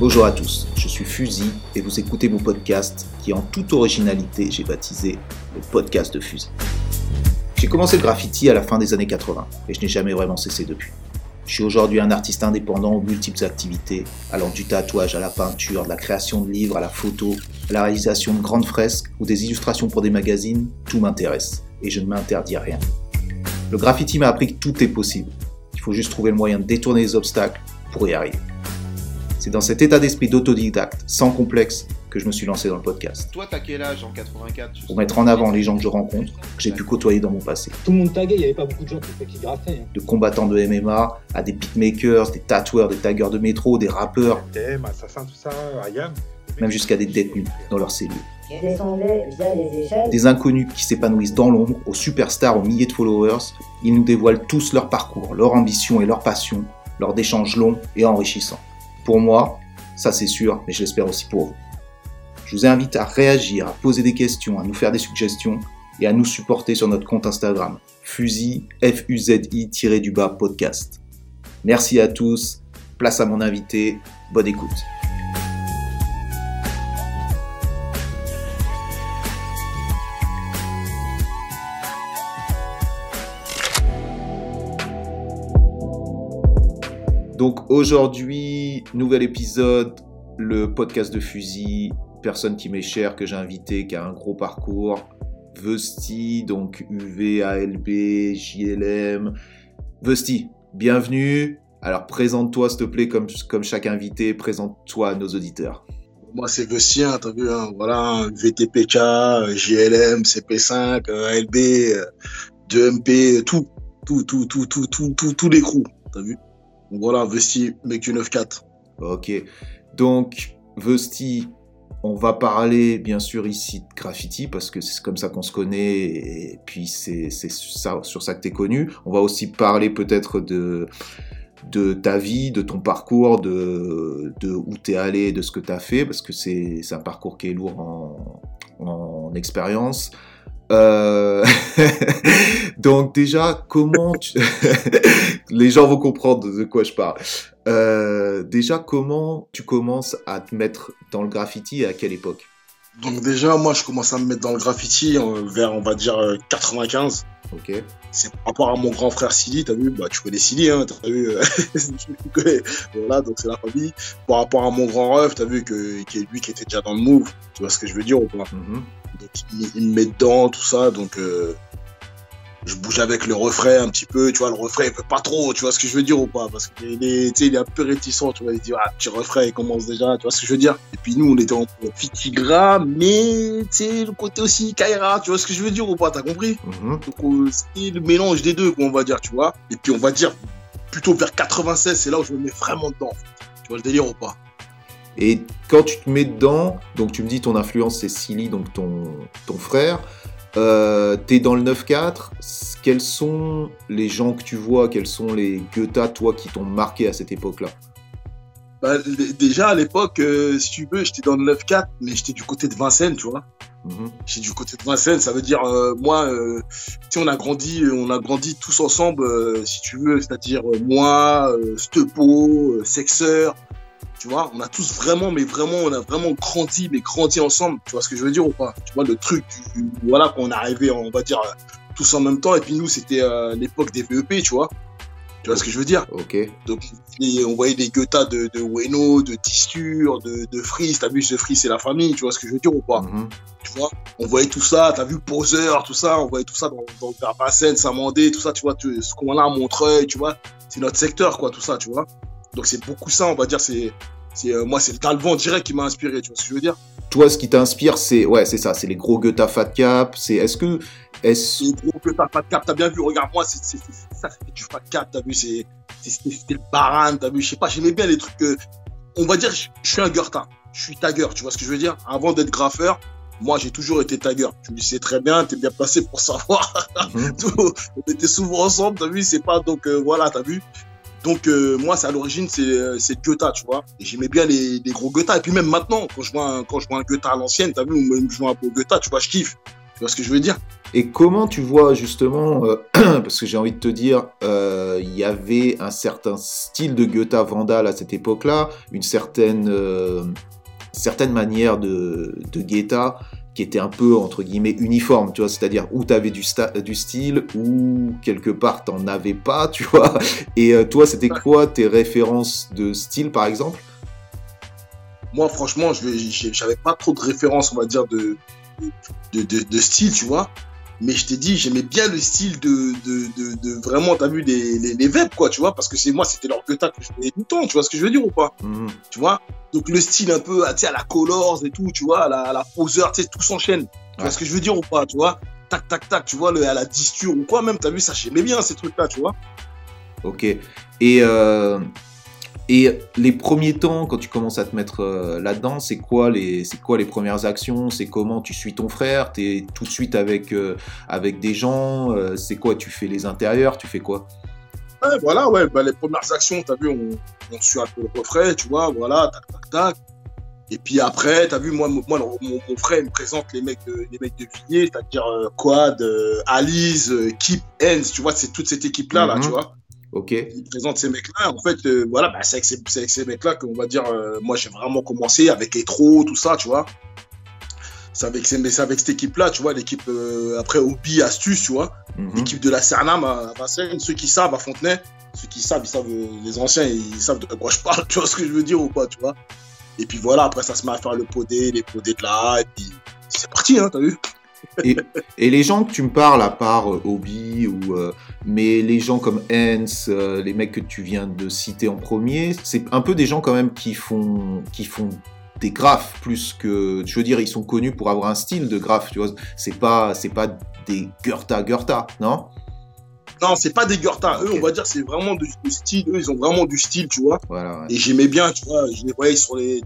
Bonjour à tous, je suis Fusil et vous écoutez mon podcast qui en toute originalité j'ai baptisé le podcast de Fusil. J'ai commencé le graffiti à la fin des années 80 et je n'ai jamais vraiment cessé depuis. Je suis aujourd'hui un artiste indépendant aux multiples activités, allant du tatouage à la peinture, de la création de livres à la photo, à la réalisation de grandes fresques ou des illustrations pour des magazines, tout m'intéresse et je ne m'interdis rien. Le graffiti m'a appris que tout est possible. Il faut juste trouver le moyen de détourner les obstacles pour y arriver. C'est dans cet état d'esprit d'autodidacte, sans complexe, que je me suis lancé dans le podcast. Toi, t'as quel âge en 84 Pour mettre en avant les gens que je rencontre, que j'ai pu côtoyer dans mon passé. Tout le monde taguait, il n'y avait pas beaucoup de gens qui, qui graffaient. hein. De combattants de MMA à des beatmakers, des tatoueurs, des taggeurs de métro, des rappeurs, TM, Assassin, tout ça, Ayam. même jusqu'à des détenus dans leurs cellules. Je descendais via les échelles. Des inconnus qui s'épanouissent dans l'ombre, aux superstars, aux milliers de followers, ils nous dévoilent tous leur parcours, leur ambition et leur passion, lors d'échanges longs et enrichissants. Pour moi, ça c'est sûr, mais je l'espère aussi pour vous. Je vous invite à réagir, à poser des questions, à nous faire des suggestions et à nous supporter sur notre compte Instagram, fusil, F-U-Z-I, du bas podcast. Merci à tous, place à mon invité, bonne écoute. Donc aujourd'hui, nouvel épisode, le podcast de Fusil, personne qui m'est chère, que j'ai invité, qui a un gros parcours. Vesti, donc UV, ALB, JLM. Vesti, bienvenue. Alors présente-toi s'il te plaît comme, chaque invité, présente-toi à nos auditeurs. Moi, c'est Vestien, t'as vu, hein, voilà, VTPK, euh, JLM, CP5, euh, ALB, euh, 2MP, tout, tout, tout, tout, tout, tout, tout, tous les crews, t'as vu. Voilà, Vesti, mec du 9-4. Ok, donc Vesti, on va parler bien sûr ici de graffiti parce que c'est comme ça qu'on se connaît et puis c'est ça, sur ça que tu es connu. On va aussi parler peut-être de, de ta vie, de ton parcours, de, de où tu es allé, de ce que tu as fait parce que c'est c'est un parcours qui est lourd en, en expérience. Euh, Donc déjà, comment tu... les gens vont comprendre de quoi je parle. Euh, déjà, comment tu commences à te mettre dans le graffiti et à quelle époque? Donc déjà, moi, je commence à me mettre dans le graffiti euh, vers, on va dire, euh, 95. Ok. C'est par rapport à mon grand frère Silly, t'as vu, bah, tu connais Silly, hein, t'as vu, euh, tu connais. voilà, donc c'est la famille. Par rapport à mon grand ref, t'as vu que, qui est lui qui était déjà dans le move, tu vois ce que je veux dire ou pas? Mhm. Donc il, il me met dedans, tout ça, donc euh, je bouge avec le refrain un petit peu, tu vois, le refrain il veut pas trop, tu vois ce que je veux dire ou pas Parce qu'il est, il est un peu réticent, tu vois, il dit, ah, petit refrain, il commence déjà, tu vois ce que je veux dire Et puis nous, on était en Fitigra, mais, tu sais, le côté aussi Kaira, tu vois ce que je veux dire ou pas T'as compris? Mhm. Donc euh, c'est le mélange des deux, on va dire, tu vois. Et puis on va dire, plutôt vers 96, c'est là où je me mets vraiment dedans, en fait. Tu vois le délire ou pas? Et quand tu te mets dedans, donc tu me dis ton influence c'est Silly, donc ton, ton frère. Euh, T'es dans le 9-4. Quels sont les gens que tu vois? Quels sont les Goethe, toi, qui t'ont marqué à cette époque-là? Bah, Déjà à l'époque, euh, si tu veux, j'étais dans le 9-4, mais j'étais du côté de Vincennes, tu vois. Mhm. J'étais du côté de Vincennes, ça veut dire, euh, moi, tu on a grandi, on a grandi tous ensemble, si tu veux, c'est-à-dire moi, Stepo, Sexeur, tu vois, on a tous vraiment, mais vraiment, on a vraiment grandi, mais grandi ensemble, tu vois ce que je veux dire ou pas? Tu vois, le truc, du- voilà, qu'on est arrivé, on va dire, euh, tous en même temps, et puis nous, c'était euh, l'époque des VEP, tu vois? Tu vois ce que je veux dire? Ok. donc, on voyait des Goethe de, de Weno, de Tisture, de, de Freeze. T'as vu, ce Freeze, c'est la famille, tu vois ce que je veux dire ou pas? Mhm. Tu vois On voyait tout ça, t'as vu Poseur, tout ça, on voyait tout ça dans, dans Vincennes, Saint-Mandé, tout ça, tu vois, tu, ce qu'on a à Montreuil, tu vois. C'est notre secteur, quoi, tout ça, tu vois. Donc, c'est beaucoup ça, on va dire, c'est. c'est euh, moi, c'est le Talvan direct qui m'a inspiré, tu vois ce que je veux dire? Toi, ce qui t'inspire, c'est ouais, c'est ça, c'est les gros Goethe Fat Cap. C'est est-ce que est-ce C'est gros pas de cap, t'as bien vu, regarde-moi, c'est, c'est, c'est- ça, c'était du fat cap, t'as vu, c'est, c'est- c'était, le baran, t'as vu, je sais pas, j'aimais bien les trucs que, on va dire, je, suis un Goethe, je suis tagger, tu vois ce que je veux dire? Avant d'être graffeur, moi, j'ai toujours été tagger. Tu le sais très bien, t'es bien placé pour savoir. Mhm. On était souvent ensemble, t'as vu, c'est pas, donc, euh, voilà, t'as vu donc euh, moi, c'est à l'origine, c'est euh, Goethe, tu vois. J'aimais bien les, gros Goethe. Et puis même maintenant, quand je vois un, quand je vois un Goethe à l'ancienne, t'as vu, ou même je vois un beau Goethe, tu vois, je kiffe. Tu vois ce que je veux dire? Et comment tu vois justement, euh, parce que j'ai envie de te dire, il y avait un certain style de Goethe Vandal à cette époque-là, une certaine, euh, certaine manière de, de qui était un peu entre guillemets uniforme, tu vois, c'est-à-dire où tu avais du, du style, ou quelque part t'en avais pas, tu vois. Et euh, toi, c'était quoi tes références de style par exemple? Moi, franchement, je vais- j'ai- j'avais pas trop de références, on va dire, de, de style, tu vois. Mais je t'ai dit, j'aimais bien le style de, de, de, de vraiment, t'as vu, les, les, quoi, tu vois, parce que c'est moi, c'était leur Goethe que je voyais tout le temps, tu vois ce que je veux dire ou pas? Mhm. tu vois? Donc le style un peu, ah, tu sais, à la Colors et tout, tu vois, à la, à la poseur, tu sais, tout s'enchaîne. Tu Ouais. vois ce que je veux dire ou pas, tu vois? Tac, tac, tac, tu vois, le, à la disture ou quoi, même, t'as vu, ça, j'aimais bien ces trucs-là, tu vois. Ok. Et, euh, et les premiers temps, quand tu commences à te mettre euh, là-dedans, c'est quoi les, c'est quoi les premières actions? C'est comment tu suis ton frère? T'es tout de suite avec euh, avec des gens euh, C'est quoi? Tu fais les intérieurs? Tu fais quoi? Ouais, voilà, ouais, bah, les premières actions, t'as vu, on, on suit un peu le refrain, tu vois, voilà, tac, tac, tac. Et puis après, t'as vu, moi, mon, moi, mon, mon frère il me présente les mecs de, les mecs de Villiers, c'est-à-dire Quad, Alice, Keep, Hens, tu vois, c'est toute cette équipe-là, là, Mhm. tu vois. Ok. il présente ces mecs-là. En fait, euh, voilà, bah, c'est avec ces, c'est avec ces mecs-là qu'on va dire, euh, moi j'ai vraiment commencé avec Etro, tout ça, tu vois. C'est avec, ces- avec cette équipe-là, tu vois, l'équipe euh, après Obi, Astuce, tu vois, Mhm. l'équipe de la Cernam à Vincennes, ceux qui savent à Fontenay, ceux qui savent, ils savent, les anciens, ils savent de quoi je parle, tu vois ce que je veux dire ou pas, tu vois. Et puis voilà, après ça se met à faire le podé, les podés de là, et puis c'est parti, hein, t'as vu Et les gens que tu me parles, à part euh, Obi ou euh, mais les gens comme Hens, euh, les mecs que tu viens de citer en premier, c'est un peu des gens quand même qui font qui font des graphes plus que je veux dire ils sont connus pour avoir un style de graphe, tu vois. C'est pas c'est pas des Goethe Goethe, non? Non, c'est pas des Gurta, eux, on va dire, c'est vraiment du, style, eux, ils ont vraiment du style, tu vois. Voilà. ouais. Et j'aimais bien, tu vois, je les voyais sur les,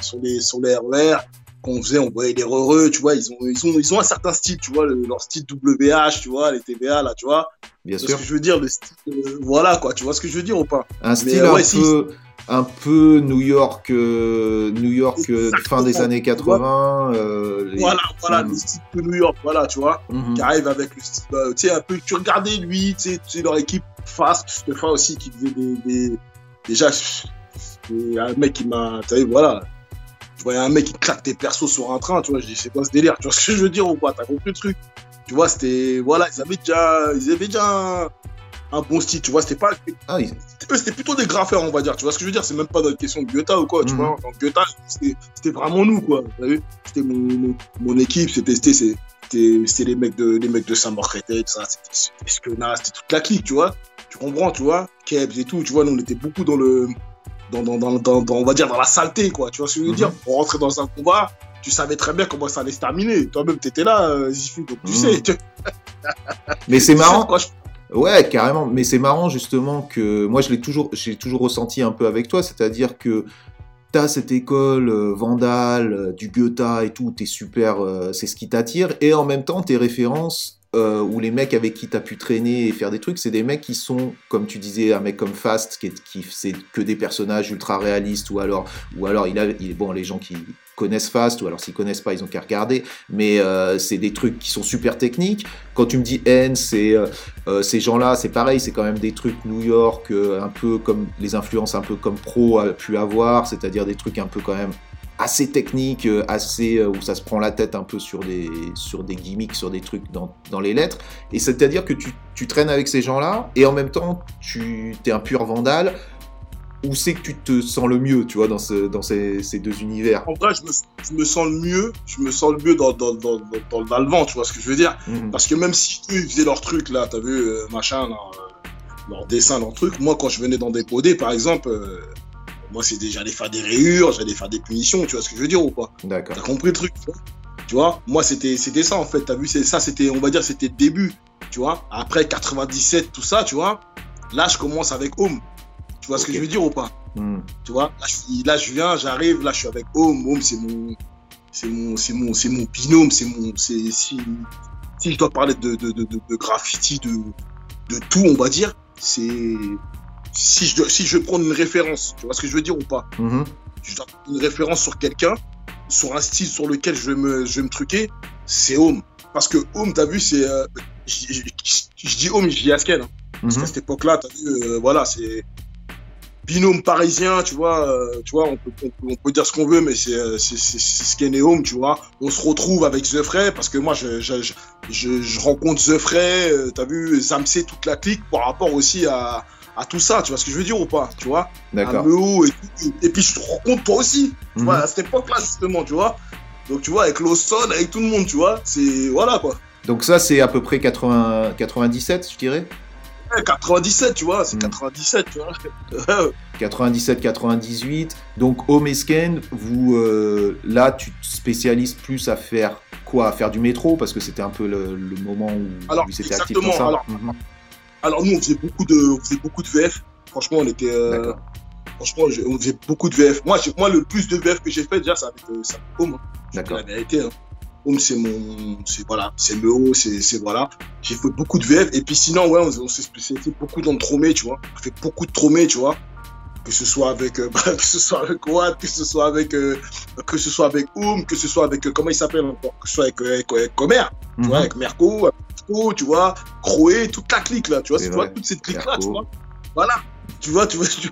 sur les, sur les RER, qu'on faisait, on voyait les heureux, tu vois, ils ont, ils ont, ils ont un certain style, tu vois, le- leur style WH, tu vois, les TVA, là, tu vois. Bien sûr. ce que je veux dire, le style, euh, voilà, quoi, tu vois ce que je veux dire ou pas Un style euh, ouais, un si. peu un peu New York euh, New York fin des années 80 euh, les- Voilà, voilà, le style de New York, voilà, tu vois, Mhm. qui arrive avec le style, euh, tu sais, un peu, tu regardais lui, tu sais, tu sais, leur équipe Fast, Stefa aussi, qui faisait des, des déjà, un mec qui m'a, tu sais, voilà, je voyais un mec qui claque des persos sur un train, tu vois, je dis, c'est quoi ce délire, tu vois ce que je veux dire ou pas, t'as compris le truc? Tu vois, c'était, voilà, ils avaient déjà, ils avaient déjà un, un bon style, tu vois, c'était pas, Ah, eux, c'était plutôt des graffeurs, on va dire, tu vois ce que je veux dire, c'est même pas dans une question de Goethe ou quoi, tu Mhm. vois, en Goethe, c'était vraiment nous, quoi, c'était mon, mon, mon équipe, c'était, c'était, les mecs de, les mecs de Saint-Marc-Créteil, tout ça, c'était, Skena, c'était toute la clique, tu vois, tu comprends, tu vois, Kebs et tout, tu vois, nous, on était beaucoup dans le, dans, dans, dans, dans, on va dire, dans la saleté, quoi, tu vois ce que je veux Mhm. dire, on rentrait dans un combat, tu savais très bien comment ça allait se terminer, toi-même, t'étais là, euh, Zifu, donc tu Mhm. sais, tu mais c'est marrant quoi je Ouais, carrément. Mais c'est marrant justement que moi je l'ai toujours, j'ai toujours ressenti un peu avec toi, c'est-à-dire que t'as cette école euh, Vandal, euh, du Goethe et tout, t'es super, euh, c'est ce qui t'attire, et en même temps tes références euh, ou les mecs avec qui t'as pu traîner et faire des trucs, c'est des mecs qui sont, comme tu disais, un mec comme Fast, qui, est, qui c'est que des personnages ultra réalistes, ou alors, ou alors il a, bon, les gens qui connaissent Fast, ou alors s'ils connaissent pas, ils ont qu'à regarder, mais euh, c'est des trucs qui sont super techniques. Quand tu me dis N, c'est euh, euh, ces gens-là, c'est pareil, c'est quand même des trucs New York, un peu comme les influences un peu comme Pro a pu avoir, c'est-à-dire des trucs un peu quand même assez techniques, euh, assez euh, où ça se prend la tête un peu sur des sur des gimmicks, sur des trucs dans, dans les lettres. Et c'est-à-dire que tu, tu traînes avec ces gens-là et en même temps tu es un pur vandale. Où c'est que tu te sens le mieux, tu vois, dans, ce, dans ces, ces deux univers? En vrai, je me, je me sens le mieux, je me sens le mieux dans, dans, dans, dans, le vent, tu vois ce que je veux dire? Mhm. Parce que même si eux, ils faisaient leur truc, là, t'as vu, euh, machin, là, leur dessin, leur truc, moi, quand je venais dans des podés, par exemple, euh, moi, c'était j'allais faire des rayures, j'allais faire des punitions, tu vois ce que je veux dire ou pas? T'as D'accord. compris le truc tu vois? Tu vois Moi, c'était c'était ça, en fait, t'as vu, c'est ça, c'était, on va dire, c'était le début, tu vois? Après 97, tout ça, tu vois Là, je commence avec Home. Tu vois ce que je veux dire ou pas? Mhm. tu vois là je, suis- là, je viens j'arrive là je suis avec Home Home c'est mon c'est mon c'est mon c'est mon binôme c'est mon c'est si si je dois parler de de, de, de, de graffiti de de tout on va dire c'est si je dois- si je veux prendre une référence tu vois ce que je veux dire ou pas Mhm. je dois prendre une référence sur quelqu'un sur un style sur lequel je vais me je vais me truquer c'est Home parce que Home, t'as vu, c'est. euh, je dis Home, je dis Asken. hein. Parce Mhm. qu'à cette époque-là, t'as vu, euh, voilà, c'est binôme parisien, tu vois, euh, tu vois, on peut, on, peut, on peut dire ce qu'on veut, mais c'est euh, c'est- c'est- c'est ce qu'est né Home, tu vois. On se retrouve avec The Frey, parce que moi, je, je, je, je, rencontre The Frey, euh, t'as vu, Zamsé, toute la clique, par rapport aussi à, à tout ça, tu vois ce que je veux dire ou pas, tu vois? D'accord. Et tout. Et puis, je te rencontre toi aussi, tu Mhm. vois, à cette époque-là, justement, tu vois. Donc, tu vois, avec Lawson, avec tout le monde, tu vois, c'est, voilà, quoi. Donc ça, c'est à peu près 80, 97, je dirais? Ouais, 97, tu vois, c'est Mhm. 97, tu vois. 97-98. Donc, Home et Scan, vous, euh, là, tu te spécialises plus à faire quoi? À faire du métro Parce que c'était un peu le, le moment où, Alors, où c'était actif comme ça? alors- Mhm. Alors nous, on faisait beaucoup de, on faisait beaucoup de VF. Franchement, on était, euh, franchement, je- on faisait beaucoup de VF. Moi, moi, le plus de VF que j'ai fait déjà, c'est avec, euh, avec Home. hein. D'accord. La vérité. Hein. Home, c'est mon, c'est voilà, c'est Meo, c'est, c'est voilà. J'ai fait beaucoup de VF. Et puis sinon, ouais, on, on s'est spécialisé beaucoup dans le tromé, tu vois. On fait beaucoup de tromé, tu vois. Que ce soit avec, euh, que ce soit avec Watt, que ce soit avec, euh, que ce soit avec Home, que ce soit avec, comment il s'appelle encore, que ce soit avec, avec, avec Comer. tu vois, Mhm. avec Merco, avec Tu vois, Croé, toute la clique là, tu vois, tu vois, toute cette clique là, tu vois. Voilà. Tu vois, tu vois, tu,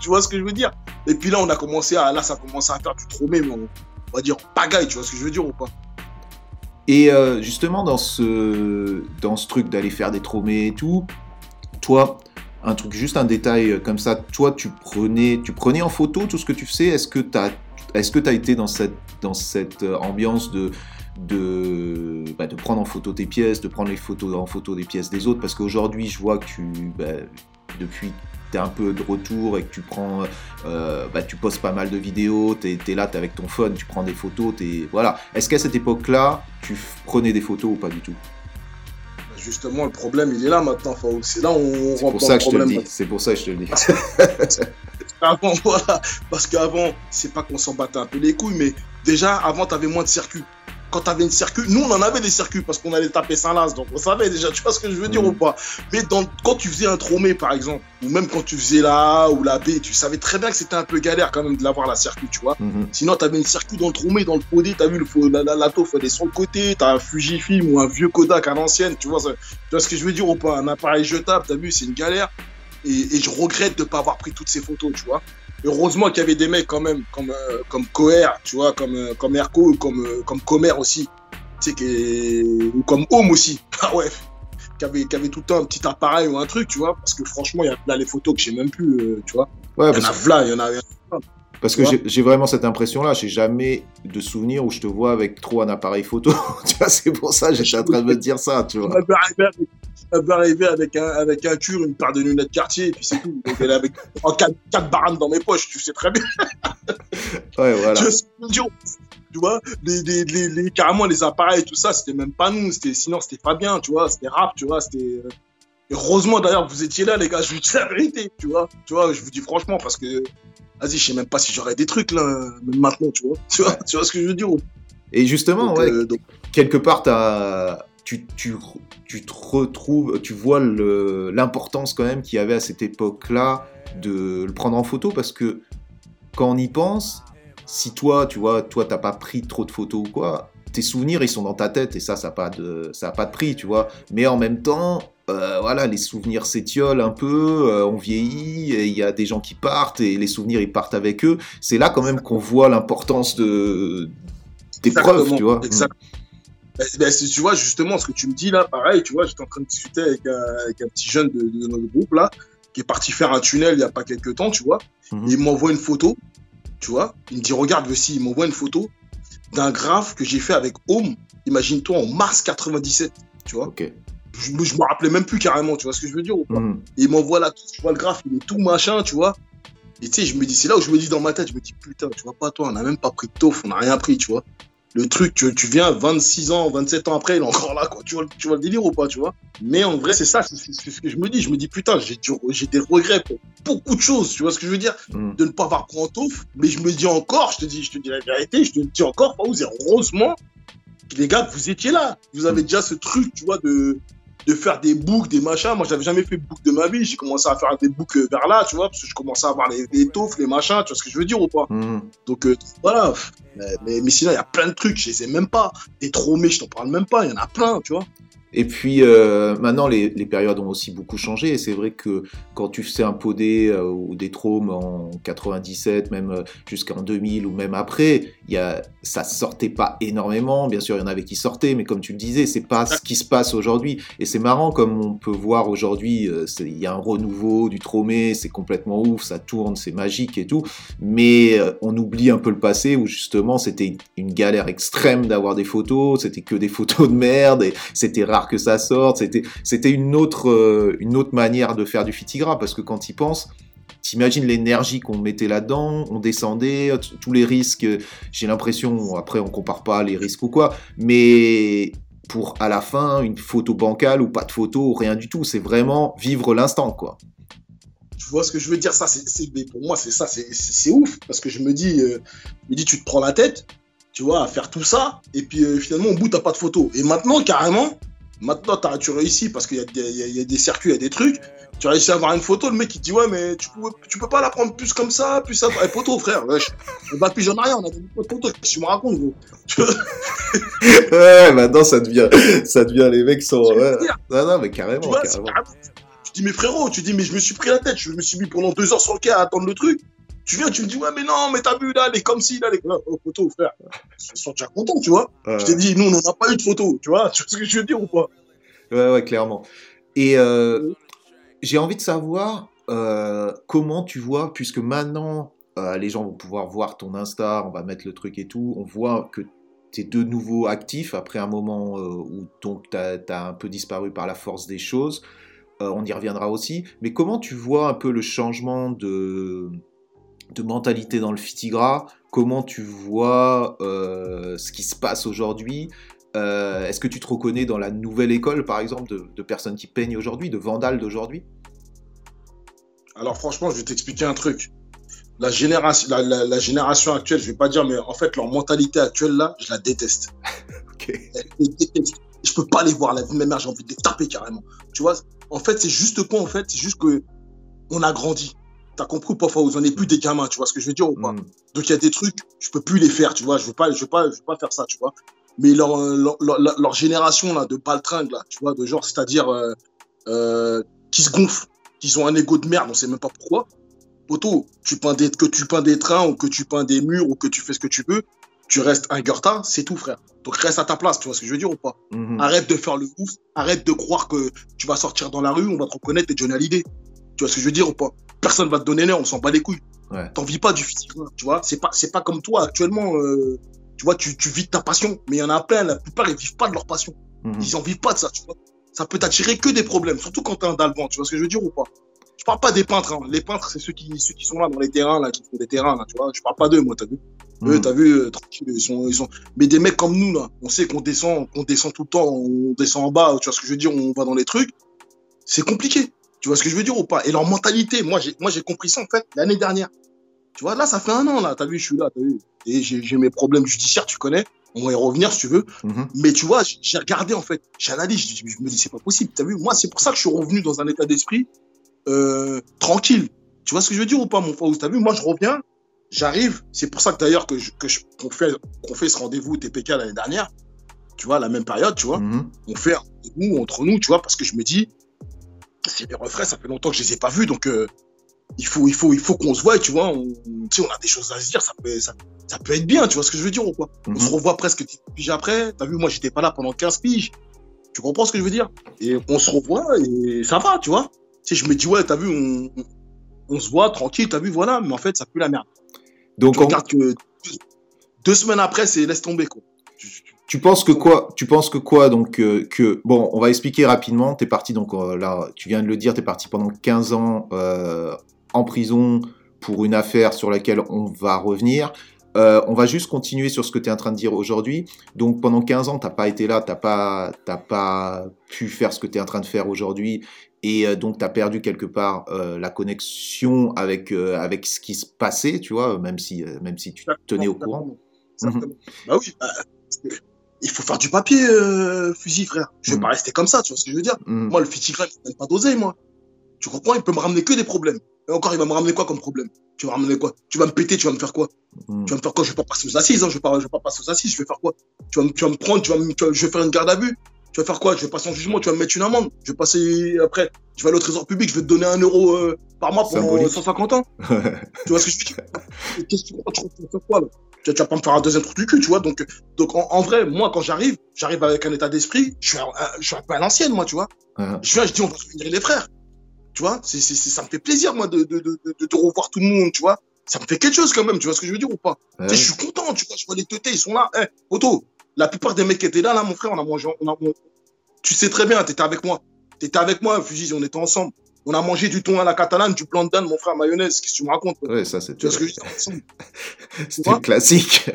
tu vois ce que je veux dire. Et puis là, on a commencé à, là, ça a commencé à faire du tromé, mais on, on va dire pagaille, tu vois ce que je veux dire ou pas? Et euh, justement, dans ce, dans ce truc d'aller faire des tromés et tout, toi, un truc, juste un détail euh, comme ça, toi, tu prenais, tu prenais en photo tout ce que tu faisais? Est-ce que tu as, est-ce que as été dans cette, dans cette euh, ambiance de, de, bah, de prendre en photo tes pièces, de prendre les photos en photo des pièces des autres Parce qu'aujourd'hui, je vois que tu, bah, depuis tu es un peu de retour et que tu prends, euh, bah, tu postes pas mal de vidéos, tu es, là, tu avec ton phone, tu prends des photos, t'es, voilà. Est-ce qu'à cette époque-là, tu prenais des photos ou pas du tout? Justement, le problème, il est là maintenant, Faou. C'est là où on C'est pour ça le que je te le problème. dis. C'est pour ça que je te le dis. Avant, voilà. Parce qu'avant, c'est pas qu'on s'en battait un peu les couilles, mais déjà, avant, t'avais moins de circuits. Quand t'avais une circuit, nous, on en avait des circuits parce qu'on allait taper Saint-Laz, donc on savait déjà, tu vois ce que je veux dire Mhm. ou pas. Mais dans, quand tu faisais un tromé, par exemple, ou même quand tu faisais la A ou la B, tu savais très bien que c'était un peu galère quand même de l'avoir la circuit, tu vois. Mhm. Sinon, t'avais une circuit dans le tromé, dans le podé, t'as vu, le, la, la, la taupe, elle est sur le côté, t'as un Fujifilm ou un vieux Kodak à l'ancienne, tu vois, ça- tu vois ce que je veux dire ou pas? Un appareil jetable, t'as vu, c'est une galère. Et, et je regrette de pas avoir pris toutes ces photos, tu vois. Heureusement qu'il y avait des mecs quand même, comme, euh, comme Coher, tu vois, comme, euh, comme Erco, ou comme, euh, comme Comer aussi, tu sais, qui- ou comme Home aussi, ah ouais, qui avait, qui avait tout le temps un petit appareil ou un truc, tu vois, parce que franchement, il y a là les photos que j'ai même plus, euh, tu vois. Ouais, Il y en a v'là, il y en a. parce que j'ai- vraiment cette impression-là. J'ai jamais de souvenir où je te vois avec trop un appareil photo. tu vois, c'est pour ça que j'étais en train de me dire ça, tu vois. avait arrivé avec, avec un, avec un cure, une paire de lunettes quartier, et puis c'est tout. Donc, elle est avec en quatre, quatre baranes dans mes poches, tu sais très bien. Ouais, voilà. Je tu vois, les, les, les, les- carrément les appareils, tout ça, c'était même pas nous, c'était, sinon c'était Fabien, tu vois, c'était rap, tu vois, c'était. euh, Heureusement d'ailleurs vous étiez là, les gars, je vous dis la vérité, tu vois, tu vois, je vous dis franchement, parce que, vas-y, je sais même pas si j'aurais des trucs là, même maintenant, tu vois, tu vois, Ouais. tu vois ce que je veux dire Et justement, donc, ouais, euh, donc, quelque part, t'as- tu, tu, tu te retrouves, tu vois l'importance quand même qu'il y avait à cette époque-là de le prendre en photo parce que quand on y pense, si toi, tu vois, toi, t'as pas pris trop de photos ou quoi, tes souvenirs, ils sont dans ta tête et ça, ça n'a pas, de, ça a pas de prix, tu vois. Mais en même temps, euh, voilà, les souvenirs s'étiolent un peu, euh, on vieillit, et il y a des gens qui partent et les souvenirs, ils partent avec eux. C'est là quand même qu'on voit l'importance de, des preuves, Exactement, tu vois. exact. Ben, ben, tu vois, justement, ce que tu me dis là, pareil, tu vois, j'étais en train de discuter avec un, avec un petit jeune de, de notre groupe là, qui est parti faire un tunnel il y a pas quelques temps, tu vois. Mhm. Il m'envoie une photo, tu vois. Il me dit, regarde, aussi, il m'envoie une photo d'un graphe que j'ai fait avec Home, imagine-toi, en mars 97, tu vois. Ok. Je, me- je me rappelais même plus carrément, tu vois ce que je veux dire ou pas. Et il m'envoie là, tu vois le graphe, il est tout machin, tu vois. Et tu sais, je me dis, c'est là où je me dis dans ma tête, je me dis, putain, tu vois pas, toi, on n'a même pas pris de taufe, on n'a rien pris, tu vois. Le truc, tu, tu viens 26 ans, 27 ans après, il est encore là, quoi. Tu vois, tu vois le délire ou pas, tu vois. Mais en vrai, c'est ça, c'est ce que je me dis. Je me dis, putain, j'ai des regrets pour beaucoup de choses, tu vois ce que je veux dire Mhm. De ne pas avoir pris en taufe. Mais je me dis encore, je te dis, je te dis la vérité, je te dis encore, Faouz, heureusement, les gars, vous étiez là. Vous avez déjà ce truc, tu vois, de de faire des books, des machins. Moi, j'avais jamais fait de book de ma vie. J'ai commencé à faire des books euh, vers là, tu vois, parce que je commençais à avoir les, les taufs, les machins, tu vois ce que je veux dire ou pas Mhm. Donc euh, voilà. Mais, mais, mais sinon, il y a plein de trucs, je les ai même pas. Des tromés, je t'en parle même pas. Il y en a plein, tu vois. Et puis euh, maintenant, les, les périodes ont aussi beaucoup changé. Et c'est vrai que quand tu faisais un podé euh, ou des trômes en 97, même jusqu'en 2000 ou même après, y a, ça sortait pas énormément. Bien sûr, il y en avait qui sortaient, mais comme tu le disais, c'est pas ce qui se passe aujourd'hui. Et c'est marrant comme on peut voir aujourd'hui, euh, il y a un renouveau du tromé, c'est complètement ouf, ça tourne, c'est magique et tout. Mais euh, on oublie un peu le passé où justement c'était une, galère extrême d'avoir des photos, c'était que des photos de merde et c'était rare que ça sorte. C'était c'était une autre euh, une autre manière de faire du fitigra parce que quand il pense T'imagines l'énergie qu'on mettait là-dedans, on descendait, tous les risques, j'ai l'impression, après on compare pas les risques ou quoi, mais pour à la fin, une photo bancale ou pas de photo, rien du tout, c'est vraiment vivre l'instant, quoi. Tu vois ce que je veux dire? Ça, c'est pour moi, c'est ça, c'est ouf. Parce que je me dis, euh, dis, tu te prends la tête, tu vois, à faire tout ça, et puis euh, finalement, au bout, t'as pas de photo. Et maintenant, carrément, maintenant, t'as- tu réussis parce qu'il y, a des- il y a- il y a des circuits, il y a des trucs. Tu réussis à avoir une photo, le mec il te dit ouais mais tu peux, tu peux pas la prendre plus comme ça, plus ça. Eh, poteau frère, wesh. va plus j'en ai rien, on a des photos, qu'est-ce que tu me racontes gros Tu Ouais, maintenant ça devient, ça devient les mecs sont. ouais. Non, non, mais Tu carrément, vois, c'est carrément. carrément- Tu dis, mais frérot, tu dis, mais je me suis pris la tête, je me suis mis pendant deux heures sur le quai à attendre le truc. Tu viens, tu me dis, ouais, mais non, mais t'as vu là, elle est comme si, là, là. Oh, photo, frère. Ils sont déjà contents, tu vois. Ouais. Je t'ai dit, nous, on n'en a pas eu de photo, tu vois. Tu vois ce que je veux dire ou pas? Ouais, ouais, clairement. Et euh, j'ai envie de savoir euh, comment tu vois, puisque maintenant euh, les gens vont pouvoir voir ton Insta, on va mettre le truc et tout, on voit que tu es de nouveau actif après un moment où tu as, un peu disparu par la force des choses. On y reviendra aussi. Mais comment tu vois un peu le changement de, de mentalité dans le Fitigra Comment tu vois euh, ce qui se passe aujourd'hui? Euh, Est-ce que tu te reconnais dans la nouvelle école, par exemple, de, de personnes qui peignent aujourd'hui, de vandales d'aujourd'hui? Alors, franchement, je vais t'expliquer un truc. La génération, la, la- la génération actuelle, je vais pas dire, mais en fait, leur mentalité actuelle, là, je la déteste. Je déteste. Je peux pas les voir, la vie de ma mère, j'ai envie de les taper carrément. Tu vois, en fait, c'est juste quoi, en fait C'est juste que on a grandi. T'as compris ou pas, Fawz On n'est plus des gamins, tu vois ce que je veux dire ou pas? Mm. Donc il y a des trucs, je peux plus les faire, tu vois? Je veux pas, je veux pas, je veux pas faire ça, tu vois? Mais leur, euh, leur, leur, leur- leur génération là, de baltringues là, tu vois, de genre, c'est-à-dire euh, euh, qui se gonflent, qui ont un ego de merde, on sait même pas pourquoi. Poto, tu peins des, que tu peins des trains ou que tu peins des murs ou que tu fais ce que tu veux, tu restes un Goethe, c'est tout, frère. Donc reste à ta place, tu vois ce que je veux dire ou pas? Mhm. Arrête de faire le ouf, arrête de croire que tu vas sortir dans la rue, on va te reconnaître, t'es Johnny Hallyday. Tu vois ce que je veux dire ou pas? Personne va te donner l'air, on s'en bat les couilles. Ouais. T'en vis pas du physique, hein, tu vois. C'est pas, c'est pas comme toi actuellement. euh, tu vois, tu, tu vis de ta passion, mais il y en a plein. La plupart ils vivent pas de leur passion. Mhm. Ils en vivent pas de ça, tu vois. Ça peut t'attirer que des problèmes, surtout quand t'es un dalvan. Tu vois ce que je veux dire ou pas? Je parle pas des peintres. hein. Les peintres, c'est ceux qui, ceux qui sont là dans les terrains, là, qui font des terrains, là, tu vois. Je parle pas d'eux, moi, t'as vu? Eux, Mhm. t'as vu, euh, tranquille, ils sont, ils sont. Mais des mecs comme nous, là, on sait qu'on descend, qu'on descend tout le temps, on descend en bas, tu vois ce que je veux dire, on va dans les trucs. C'est compliqué. Tu vois ce que je veux dire ou pas? Et leur mentalité, moi, j'ai, moi, j'ai compris ça, en fait, l'année dernière. Tu vois, là, ça fait un an, là, t'as vu, je suis là, t'as vu. Et j'ai, mes problèmes judiciaires, tu connais. On va y revenir, si tu veux. Mhm. Mais tu vois, j'ai regardé, en fait, j'analyse, je, je me dis, c'est pas possible, t'as vu. Moi, c'est pour ça que je suis revenu dans un état d'esprit, euh, tranquille. Tu vois ce que je veux dire ou pas, mon Faouz? T'as vu, moi, je reviens, j'arrive. C'est pour ça que d'ailleurs que je- que je- qu'on fait qu'on fait ce rendez-vous TPK l'année dernière. Tu vois, la même période, tu vois. Mhm. On fait un rendez-vous entre nous, tu vois, parce que je me dis, c'est des refrains, ça fait longtemps que je les ai pas vus, donc euh, il faut il faut il faut qu'on se voie, tu vois. On, tu sais, on a des choses à se dire, ça peut ça, ça peut être bien, tu vois ce que je veux dire ou quoi? On se Mhm. revoit presque 10 piges après. T'as vu, moi, j'étais pas là pendant 15 piges. Tu comprends ce que je veux dire? Et on se revoit et ça va, tu vois? Tu sais, je me dis, ouais, t'as vu, on, on- on se voit tranquille, t'as vu, voilà. Mais en fait, ça pue la merde. Donc, Tu en- regardes que deux, deux semaines après, c'est laisse tomber, quoi. Tu- penses que quoi Tu penses que quoi Donc euh, que bon, on va expliquer rapidement. T'es parti donc euh, là, tu viens de le dire, t'es parti pendant 15 ans euh, en prison pour une affaire sur laquelle on va revenir. On va juste continuer sur ce que tu es en train de dire aujourd'hui. Donc pendant 15 ans, t'as pas été là, t'as pas, t'as pas pu faire ce que tu es en train de faire aujourd'hui, et donc tu as perdu quelque part la connexion avec avec ce qui se passait, tu vois, même si même si tu tenais au courant. Exactement. Bah oui. bah, il faut faire du papier, euh, fusil, frère. Je vais Mm. pas rester comme ça, tu vois ce que je veux dire? Mm. Moi, le fitigraphe, il donne pas d'oseille, moi. Tu comprends? Il peut me ramener que des problèmes. Et encore, il va me ramener quoi comme problème? Tu vas me ramener quoi? Tu vas me péter, tu vas me faire quoi? Mm. Tu vas me faire quoi? Je vais pas passer aux assises, hein. je, vais pas, je vais pas passer aux assises, je vais faire quoi? Tu vas, me- tu vas me prendre, tu vas me, tu vas- je vais faire une garde à vue. Tu vas faire quoi? Je vais passer en jugement, tu vas me mettre une amende. Je vais passer après, je vais aller au trésor public, je vais te donner un euro euh, par mois pendant Symbolique. 150 ans. Tu vois ce que je veux dire? Qu'est-ce que tu crois Tu vas faire quoi là? Tu, tu vas pas me faire un deuxième trou du cul, tu vois Donc, donc en, en vrai, moi, quand j'arrive, j'arrive avec un état d'esprit. Je suis, un, un- je suis un peu à l'ancienne, moi, tu vois. Je viens, je dis, on va se réunir les frères. Tu vois c'est, c'est, c'est- ça me fait plaisir, moi, de, de, de, de, de revoir tout le monde, tu vois. Ça me fait quelque chose quand même, tu vois ce que je veux dire ou pas? Je suis content, tu vois, je vois les teutés, ils sont là. Eh, Otto, la plupart des mecs qui étaient là, là, mon frère, on a mangé. On a, on- tu sais très bien, t'étais avec moi. T'étais avec moi, Fusil, on était ensemble. On a mangé du thon à la catalane, du blanc de dinde, mon frère, mayonnaise. Qu'est-ce que tu me racontes Ouais, ça Tu c'était vois ce que je veux dire ensemble c'était le classique.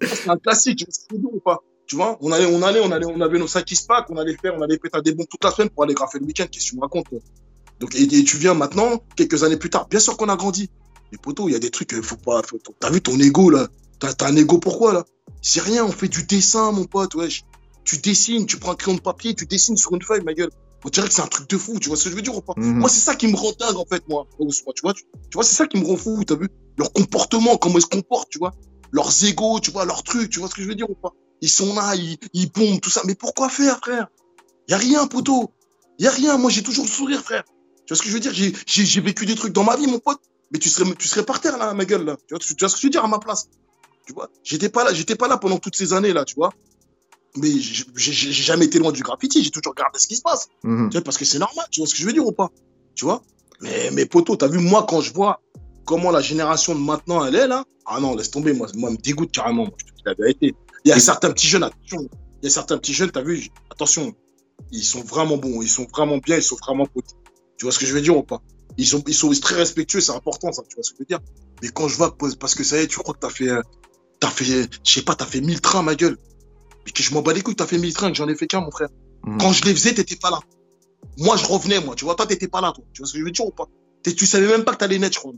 C'est un classique, tu vois ou pas Tu vois, on allait, on allait, on allait, on avait nos sacs qui se pack, on allait faire, on allait péter des bons toute la semaine pour aller graffer le week-end. Qu'est-ce que tu me racontes toi Donc, et, et tu viens maintenant, quelques années plus tard, bien sûr qu'on a grandi. Mais poto, il y a des trucs, euh, faut pas. T'as vu ton ego là t'as un ego pourquoi là C'est rien, on fait du dessin, mon pote, wesh. Tu dessines, tu prends un crayon de papier, tu dessines sur une feuille, ma gueule. On dirait que c'est un truc de fou, tu vois ce que je veux dire ou pas Mhm. Moi, c'est ça qui me rend dingue, en fait, moi. Ousmane, Tu vois, tu, tu vois c'est ça qui me rend fou, t'as vu Leur comportement, comment ils se comportent, tu vois Leurs égos, tu vois, leurs trucs, tu vois ce que je veux dire ou pas Ils sont là, ils, ils bombent, tout ça. Mais pourquoi faire, frère Y a rien, poteau. Y a rien. Moi, j'ai toujours le sourire, frère. Tu vois ce que je veux dire J'ai vécu des trucs dans ma vie, mon pote. Mais tu serais, tu serais par terre, là, ma gueule, là. Tu vois, tu, tu vois ce que je veux dire à ma place Tu vois J'étais pas là, j'étais pas là pendant toutes ces années, là, tu vois mais j'ai jamais été loin du graffiti, j'ai toujours regardé ce qui se passe. Mhm. Tu vois, parce que c'est normal, tu vois ce que je veux dire ou pas? Tu vois? Mais, mais poto, t'as vu, moi, quand je vois comment la génération de maintenant, elle est là, ah non, laisse tomber, moi, moi, me dégoûte carrément, moi, je te dis la vérité. Il y a certains petits jeunes, attention, il y a certains petits jeunes, t'as vu, attention, ils sont vraiment bons, ils sont vraiment bien, ils sont vraiment potés. Tu vois ce que je veux dire ou pas? Ils sont, ils sont très respectueux, c'est important, ça, tu vois ce que je veux dire Mais quand je vois, parce que ça y est, tu crois que t'as fait, euh, t'as fait, je sais pas, t'as fait 1000 trains, ma gueule. Que je m'en bats les couilles, t'as fait 1000 trains, que j'en ai fait qu'un, mon frère. Mhm. Quand je les faisais, t'étais pas là. Moi, je revenais, moi. Tu vois, toi, t'étais pas là, toi. Tu vois ce que je veux dire ou pas? Tu savais même pas que t'allais naître, je crois.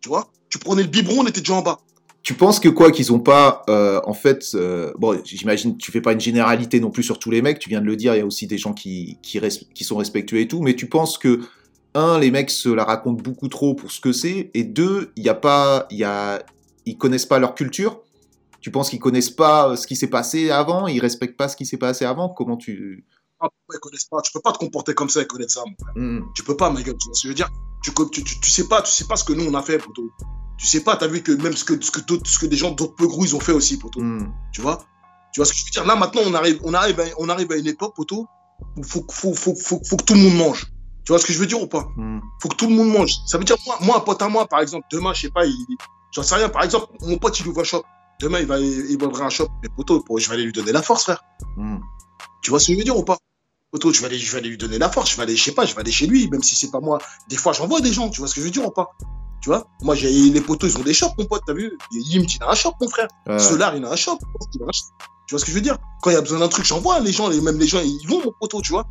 Tu vois? Tu prenais le biberon, on était déjà en bas. Tu penses que quoi qu'ils ont pas, euh, en fait, euh, bon, j'imagine, tu fais pas une généralité non plus sur tous les mecs. Tu viens de le dire, il y a aussi des gens qui qui, qui sont respectueux et tout. Mais tu penses que un, les mecs se la racontent beaucoup trop pour ce que c'est, et deux, il y a pas, il y a, ils connaissent pas leur culture? Tu penses qu'ils connaissent pas ce qui s'est passé avant, ils respectent pas ce qui s'est passé avant? Comment tu Ah, pourquoi ils connaissent pas? Tu peux pas te comporter comme ça et connaître ça. Hmm. Tu peux pas, ma gueule. Tu je veux dire? Tu, tu, tu, tu sais pas, tu sais pas ce que nous, on a fait, poteau. Tu sais pas, t'as vu que même ce que, ce que, d'autres- ce que des gens d'autres peu gros, ils ont fait aussi, poteau. Hmm. Tu vois? Tu vois ce que je veux dire? Là, maintenant, on arrive, on arrive, à, on arrive à une époque, poteau, où faut, faut, faut, faut, faut que tout le monde mange. Tu vois ce que je veux dire ou pas? Hmm. faut que tout le monde mange. Ça veut dire, moi, moi, un pote à moi, par exemple, demain, je sais pas, il, j'en sais rien, par exemple, mon pote, il ouvre un shop. Demain, il va, il va un shop. Mais poteau, je vais aller lui donner la force, frère. Hmm. Tu vois ce que je veux dire ou pas? Poteau, je vais aller, je vais aller lui donner la force. Je vais aller, je sais pas, je vais aller chez lui, même si c'est pas moi. Des fois, j'envoie des gens. Tu vois ce que je veux dire ou pas? Tu vois? Moi, j'ai les poteaux, ils ont des shops, mon pote, t'as vu? Yim, il a un shop, mon frère. Ouais. Solar, il a un shop. Tu vois ce que je veux dire? Quand il y a besoin d'un truc, j'envoie les gens, les, même les gens, ils vont, mon poteau, tu vois?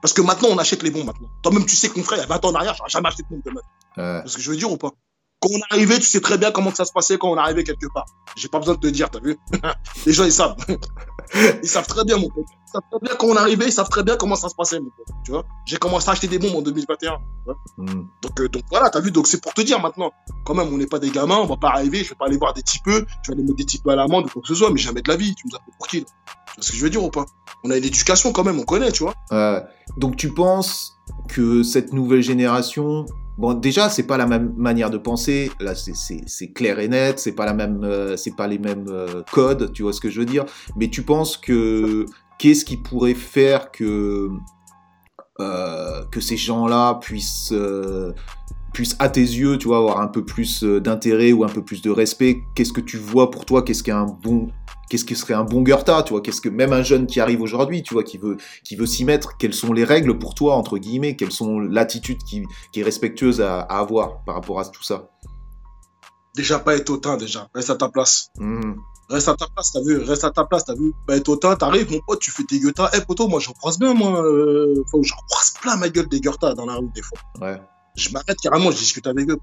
Parce que maintenant, on achète les bons maintenant. Toi-même, tu sais que mon frère, il y a 20 ans en arrière, j'aurais jamais acheté de bombe de meuf. Ouais. Tu vois ce que je veux dire ou pas? Quand on arrivé, tu sais très bien comment que ça se passait quand on arrivé quelque part. J'ai pas besoin de te dire, t'as vu? Les gens, ils savent. ils savent très bien, mon pote. Ils savent très bien quand on arrivé, ils savent très bien comment ça se passait, mon pote. Tu vois J'ai commencé à acheter des bombes en 2021. Hmm. Donc, euh, donc voilà, t'as vu, donc c'est pour te dire maintenant. Quand même, on n'est pas des gamins, on va pas arriver, je vais pas aller voir des petits peu, je vais aller mettre des petits peu à l'amende ou quoi que ce soit, mais jamais de la vie. Tu nous appelles pour qui là? Tu vois ce que je veux dire ou pas? On a une éducation quand même, on connaît, tu vois. Euh, donc tu penses que cette nouvelle génération, bon déjà c'est pas la même manière de penser, là c'est- clair et net, c'est pas la même, euh, c'est pas les mêmes euh, codes, tu vois ce que je veux dire. Mais tu penses que qu'est-ce qui pourrait faire que euh, que ces gens-là puissent puissent à tes yeux, tu vois, avoir un peu plus d'intérêt ou un peu plus de respect? Qu'est-ce que tu vois pour toi? Qu'est-ce qu'est un bon Qu'est-ce que serait un bon Goethe, tu vois Qu'est-ce que même un jeune qui arrive aujourd'hui, tu vois, qui veut qui veut s'y mettre, quelles sont les règles pour toi, entre guillemets, quelles sont l'attitude qui, qui est respectueuse à, à avoir par rapport à tout ça? Déjà, pas être hautain, déjà. Reste à ta place. Mhm. Reste à ta place, t'as vu Reste à ta place, t'as vu Pas être hautain, t'arrives, mon pote, tu fais tes gueutas. Eh, poteau, moi, j'en croise bien, moi. Euh... Faut- croise plein, ma gueule, des gueutas dans la rue, des fois. Ouais. Je m'arrête carrément, je discute avec eux.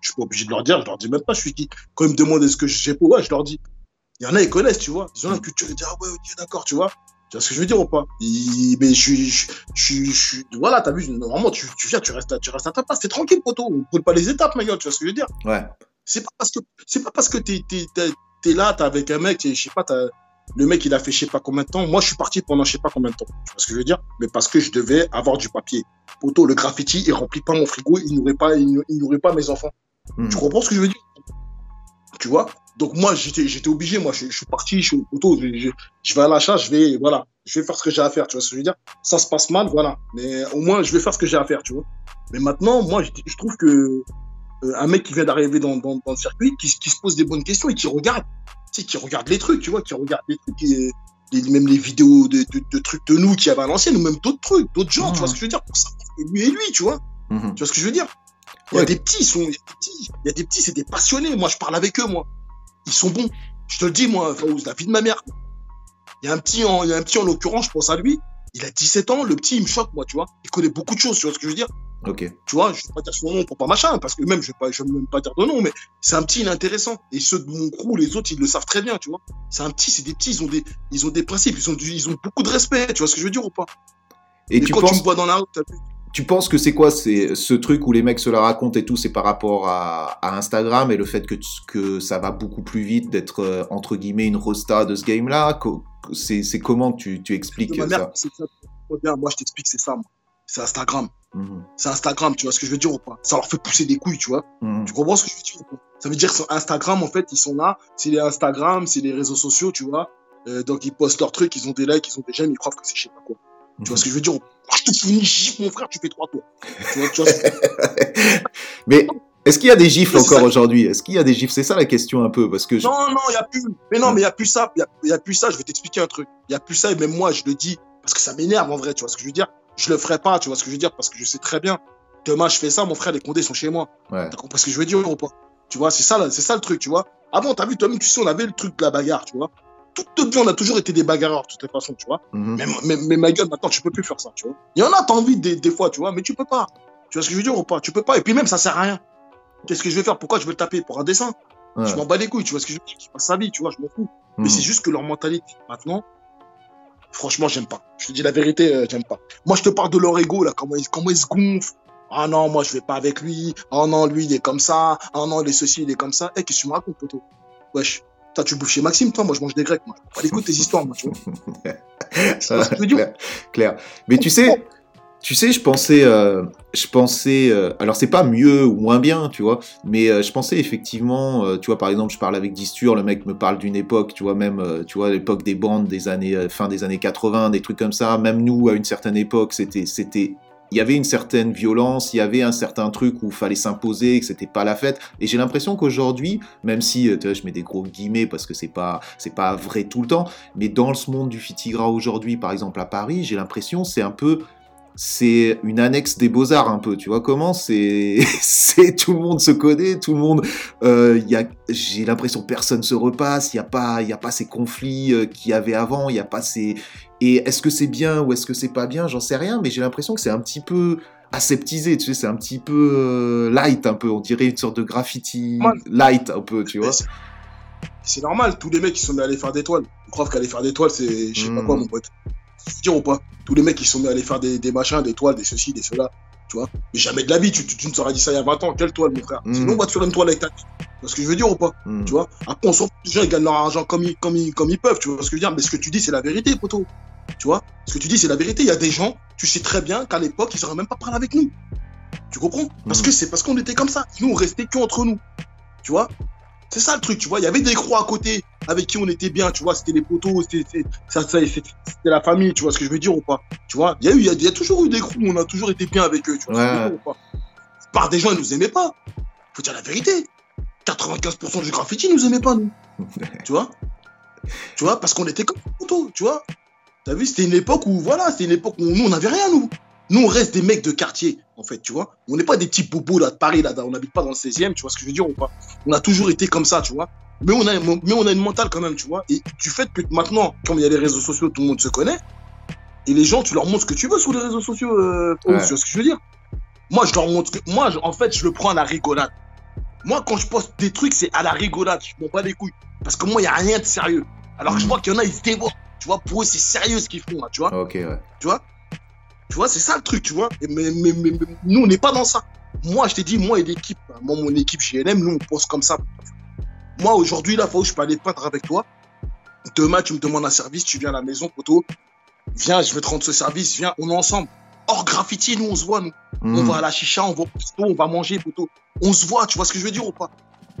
Je suis pas obligé de leur dire, je leur dis même pas, je suis qui. Quand ils me demandent est-ce que j'ai pas, ouais, je leur dis. Il y en a, ils connaissent, tu vois. Ils ont la culture, ils disent, ah ouais, ok, d'accord, tu vois. Tu vois ce que je veux dire ou pas? Il- Mais je suis, je, je, je, suis- voilà, t'as vu, normalement, tu, tu viens, tu restes, à, tu restes à ta place, t'es tranquille, poteau. On brûle pas les étapes, ma gueule, tu vois ce que je veux dire? Ouais. C'est pas parce que, c'est pas parce que t'es, t'es là, t'es avec un mec, et je sais pas, le mec, il a fait je sais pas combien de temps. Moi, je suis parti pendant je sais pas combien de temps. Tu vois ce que je veux dire? Mais parce que je devais avoir du papier. Poteau, le graffiti, il remplit pas mon frigo, il n'aurait pas, il pas mes enfants. Mhm. Tu comprends ce que je veux dire? Tu vois Donc moi, j'étais, j'étais obligé. Moi, je, je suis parti, je suis au poteau. Je, je, je vais à l'achat, je vais, voilà, je vais faire ce que j'ai à faire. Tu vois ce que je veux dire Ça se passe mal, voilà. Mais au moins, je vais faire ce que j'ai à faire, tu vois. Mais maintenant, moi, je, trouve que euh, un mec qui vient d'arriver dans, dans, dans le circuit, qui, qui se pose des bonnes questions et qui regarde, tu sais, qui regarde les trucs, tu vois, qui regarde les trucs, et, les- même les vidéos de, de, de trucs de nous qui avaient à l'ancienne, ou même d'autres trucs, d'autres gens, tu vois ce que je veux dire, pour savoir que lui et lui, tu vois. Mhm. Tu vois ce que je veux dire? Il y a des petits, ils sont, il y a des petits, c'est des passionnés. Moi, je parle avec eux, moi. Ils sont bons. Je te le dis, moi, Faouz, la vie de ma mère. Il y a un petit, en, il y a un petit en l'occurrence, je pense à lui. Il a 17 ans, le petit, il me choque, moi, tu vois. Il connaît beaucoup de choses, tu vois ce que je veux dire Ok. Tu vois, je vais pas dire son nom pour pas machin, parce que même, je je vais même pas dire de nom, mais c'est un petit, il est intéressant. Et ceux de mon crew, les autres, ils le savent très bien, tu vois. C'est un petit, c'est des petits, ils ont des, ils ont des principes, ils ont du, ils ont beaucoup de respect, tu vois ce que je veux dire ou pas? Et Et tu quand tu me vois dans la rue, tu penses que c'est quoi c'est ce truc où les mecs se la racontent et tout, c'est par rapport à, à Instagram et le fait que, que ça va beaucoup plus vite d'être euh, entre guillemets une rosta de ce game-là? Co- C'est comment que tu, tu expliques mère, ça? ça. Moi, je t'explique, c'est ça, moi. C'est Instagram. Mhm. C'est Instagram, tu vois ce que je veux dire ou pas? Ça leur fait pousser des couilles, tu vois? Mhm. Tu comprends ce que je veux dire ou pas? Ça veut dire que sur Instagram, en fait, ils sont là. C'est les Instagram, c'est les réseaux sociaux, tu vois? Euh, donc, ils postent leurs trucs, ils ont des likes, ils ont des j'aime, ils croient que c'est je sais pas quoi. Tu vois ce que je veux dire ou pas? Je te fous une gifle, mon frère, tu fais trois tours. Tu vois, tu vois Mais est-ce qu'il y a des gifles encore ça. aujourd'hui? Est-ce qu'il y a des gifles? C'est ça la question un peu parce que je- Non, non, il n'y a plus. Mais non, mais il a plus ça. Il y a, y a plus ça. Je vais t'expliquer un truc. Il n'y a plus ça. Et même moi, je le dis parce que ça m'énerve en vrai. Tu vois ce que je veux dire? Je le ferai pas. Tu vois ce que je veux dire Parce que je sais très bien. Demain, je fais ça. Mon frère, les condés sont chez moi. ouais. T'as compris ce que je veux dire ou pas? Tu vois, c'est ça, là, c'est ça le truc, tu vois? Avant, t'as vu, toi-même, tu sais, on avait le truc de la bagarre, tu vois? Toute notre vie, on a toujours été des bagarreurs, de toutes les façons, tu vois. Mhm. Mais, mais, mais ma gueule, maintenant, tu peux plus faire ça, tu vois. Il y en a, t'as envie des, des fois, tu vois, mais tu peux pas. Tu vois ce que je veux dire ou pas? Tu peux pas. Et puis même, ça sert à rien. Qu'est-ce que je vais faire? Pourquoi je vais le taper? Pour un dessin? Ouais. Je m'en bats les couilles, tu vois ce que je veux dire? Qu'il fasse sa vie, tu vois, je m'en fous. Mhm. Mais c'est juste que leur mentalité, maintenant, franchement, j'aime pas. Je te dis la vérité, euh, j'aime pas. Moi, je te parle de leur ego, là, comment ils, comment ils se gonflent. Ah non, moi, je vais pas avec lui. Ah non, lui, il est comme ça. Ah non, il est ceci, il est comme ça. Eh, qu'est-ce que tu me racontes, poteau Wesh. Toi, tu bouffes chez Maxime, toi, moi, je mange des grecs, moi. Pas tes histoires, moi, tu vois. Vois ce que je clair, clair. Mais tu sais, tu sais, je pensais, euh, je pensais, euh, alors c'est pas mieux ou moins bien, tu vois, mais euh, je pensais effectivement, euh, tu vois, par exemple, je parle avec Distur, le mec me parle d'une époque, tu vois, même, tu vois, l'époque des bandes des années, fin des années 80, des trucs comme ça. Même nous, à une certaine époque, c'était, c'était, il y avait une certaine violence, il y avait un certain truc où il fallait s'imposer, que c'était pas la fête. Et j'ai l'impression qu'aujourd'hui, même si, euh, tu vois, je mets des gros guillemets parce que c'est pas, c'est pas vrai tout le temps, mais dans ce monde du Fitigra aujourd'hui, par exemple à Paris, j'ai l'impression c'est un peu c'est une annexe des beaux-arts un peu, tu vois comment c'est tout le monde se connaît, tout le monde euh, y a j'ai l'impression personne se repasse, il y a pas il y a pas ces conflits euh, qu'il y avait avant, il y a pas ces et est-ce que c'est bien ou est-ce que c'est pas bien, j'en sais rien mais j'ai l'impression que c'est un petit peu aseptisé, tu sais, c'est un petit peu euh, light un peu, on dirait une sorte de graffiti Ouais. light un peu, tu vois. Mais c'est- C'est normal, tous les mecs, ils sont mis à aller faire des toiles. Ils croient qu'aller faire des toiles, c'est je sais pas quoi, mon pote. Tu veux dire ou pas Tous les mecs, ils sont mis à aller faire des, des machins, des toiles, des ceci, des cela. Tu vois Mais jamais de la vie, tu, tu, tu nous aurais dit ça il y a 20 ans. Quelle toile, mon frère? Mm. Sinon, on va te faire une toile avec ta vie. Tu vois ce que je veux dire ou pas? Hmm. Tu vois? Après, on s'en fout, les gens, ils gagnent leur argent comme ils, comme, ils, comme ils peuvent. Tu vois ce que je veux dire? Mais ce que tu dis, c'est la vérité, poteau. Tu vois Ce que tu dis, c'est la vérité. Il y a des gens, tu sais très bien qu'à l'époque, ils auraient même pas parlé avec nous. Tu comprends? Parce Mhm. que c'est parce qu'on était comme ça. Nous, on restait que entre nous. Tu vois? C'est ça le truc, tu vois. Il y avait des croix à côté avec qui on était bien, tu vois. C'était les poteaux, c'était la famille, tu vois ce que je veux dire ou pas? Tu vois? Il y, a eu- il y, a- il y a toujours eu des crews où on a toujours été bien avec eux, tu vois ce que je veux Ouais. dire ou pas? Par des gens, ils nous aimaient pas. Faut dire la vérité. 95% du graffiti, ils nous aimaient pas, nous. tu vois? Tu vois? Parce qu'on était comme poteaux, tu vois T'as vu C'était une époque où, voilà, c'était une époque où nous, on n'avait rien, nous. Nous, on reste des mecs de quartier, en fait, tu vois. On n'est pas des petits bobos là de Paris, là, on n'habite pas dans le 16e, tu vois ce que je veux dire ou pas On a toujours été comme ça, tu vois. Mais on a, mais on a une mentale quand même, tu vois. Et du fait que maintenant, comme il y a les réseaux sociaux, tout le monde se connaît, et les gens, tu leur montres ce que tu veux sur les réseaux sociaux, euh, Ouais. tu vois ce que je veux dire Moi, je leur montre que, moi, je- en fait, je le prends à la rigolade. Moi, quand je poste des trucs, c'est à la rigolade. Je m'en bats les couilles. Parce que moi, il n'y a rien de sérieux. Alors que je vois qu'il y en a, ils se dévorent. Tu vois, pour eux, c'est sérieux ce qu'ils font, là, tu vois. Ok, ouais. Tu vois Tu vois, c'est ça le truc, tu vois. Mais, mais, mais- mais nous, on n'est pas dans ça. Moi, je t'ai dit, moi et l'équipe, moi, mon équipe GLM, nous, on pense comme ça. Moi, aujourd'hui, là, que je peux aller peindre avec toi. Demain, tu me demandes un service, tu viens à la maison, poteau. Viens, je vais te rendre ce service, viens, on est ensemble. Hors graffiti, nous, on se voit, nous. On Mhm. va à la chicha, on va au resto, on va manger, poteau. On se voit, tu vois ce que je veux dire ou pas?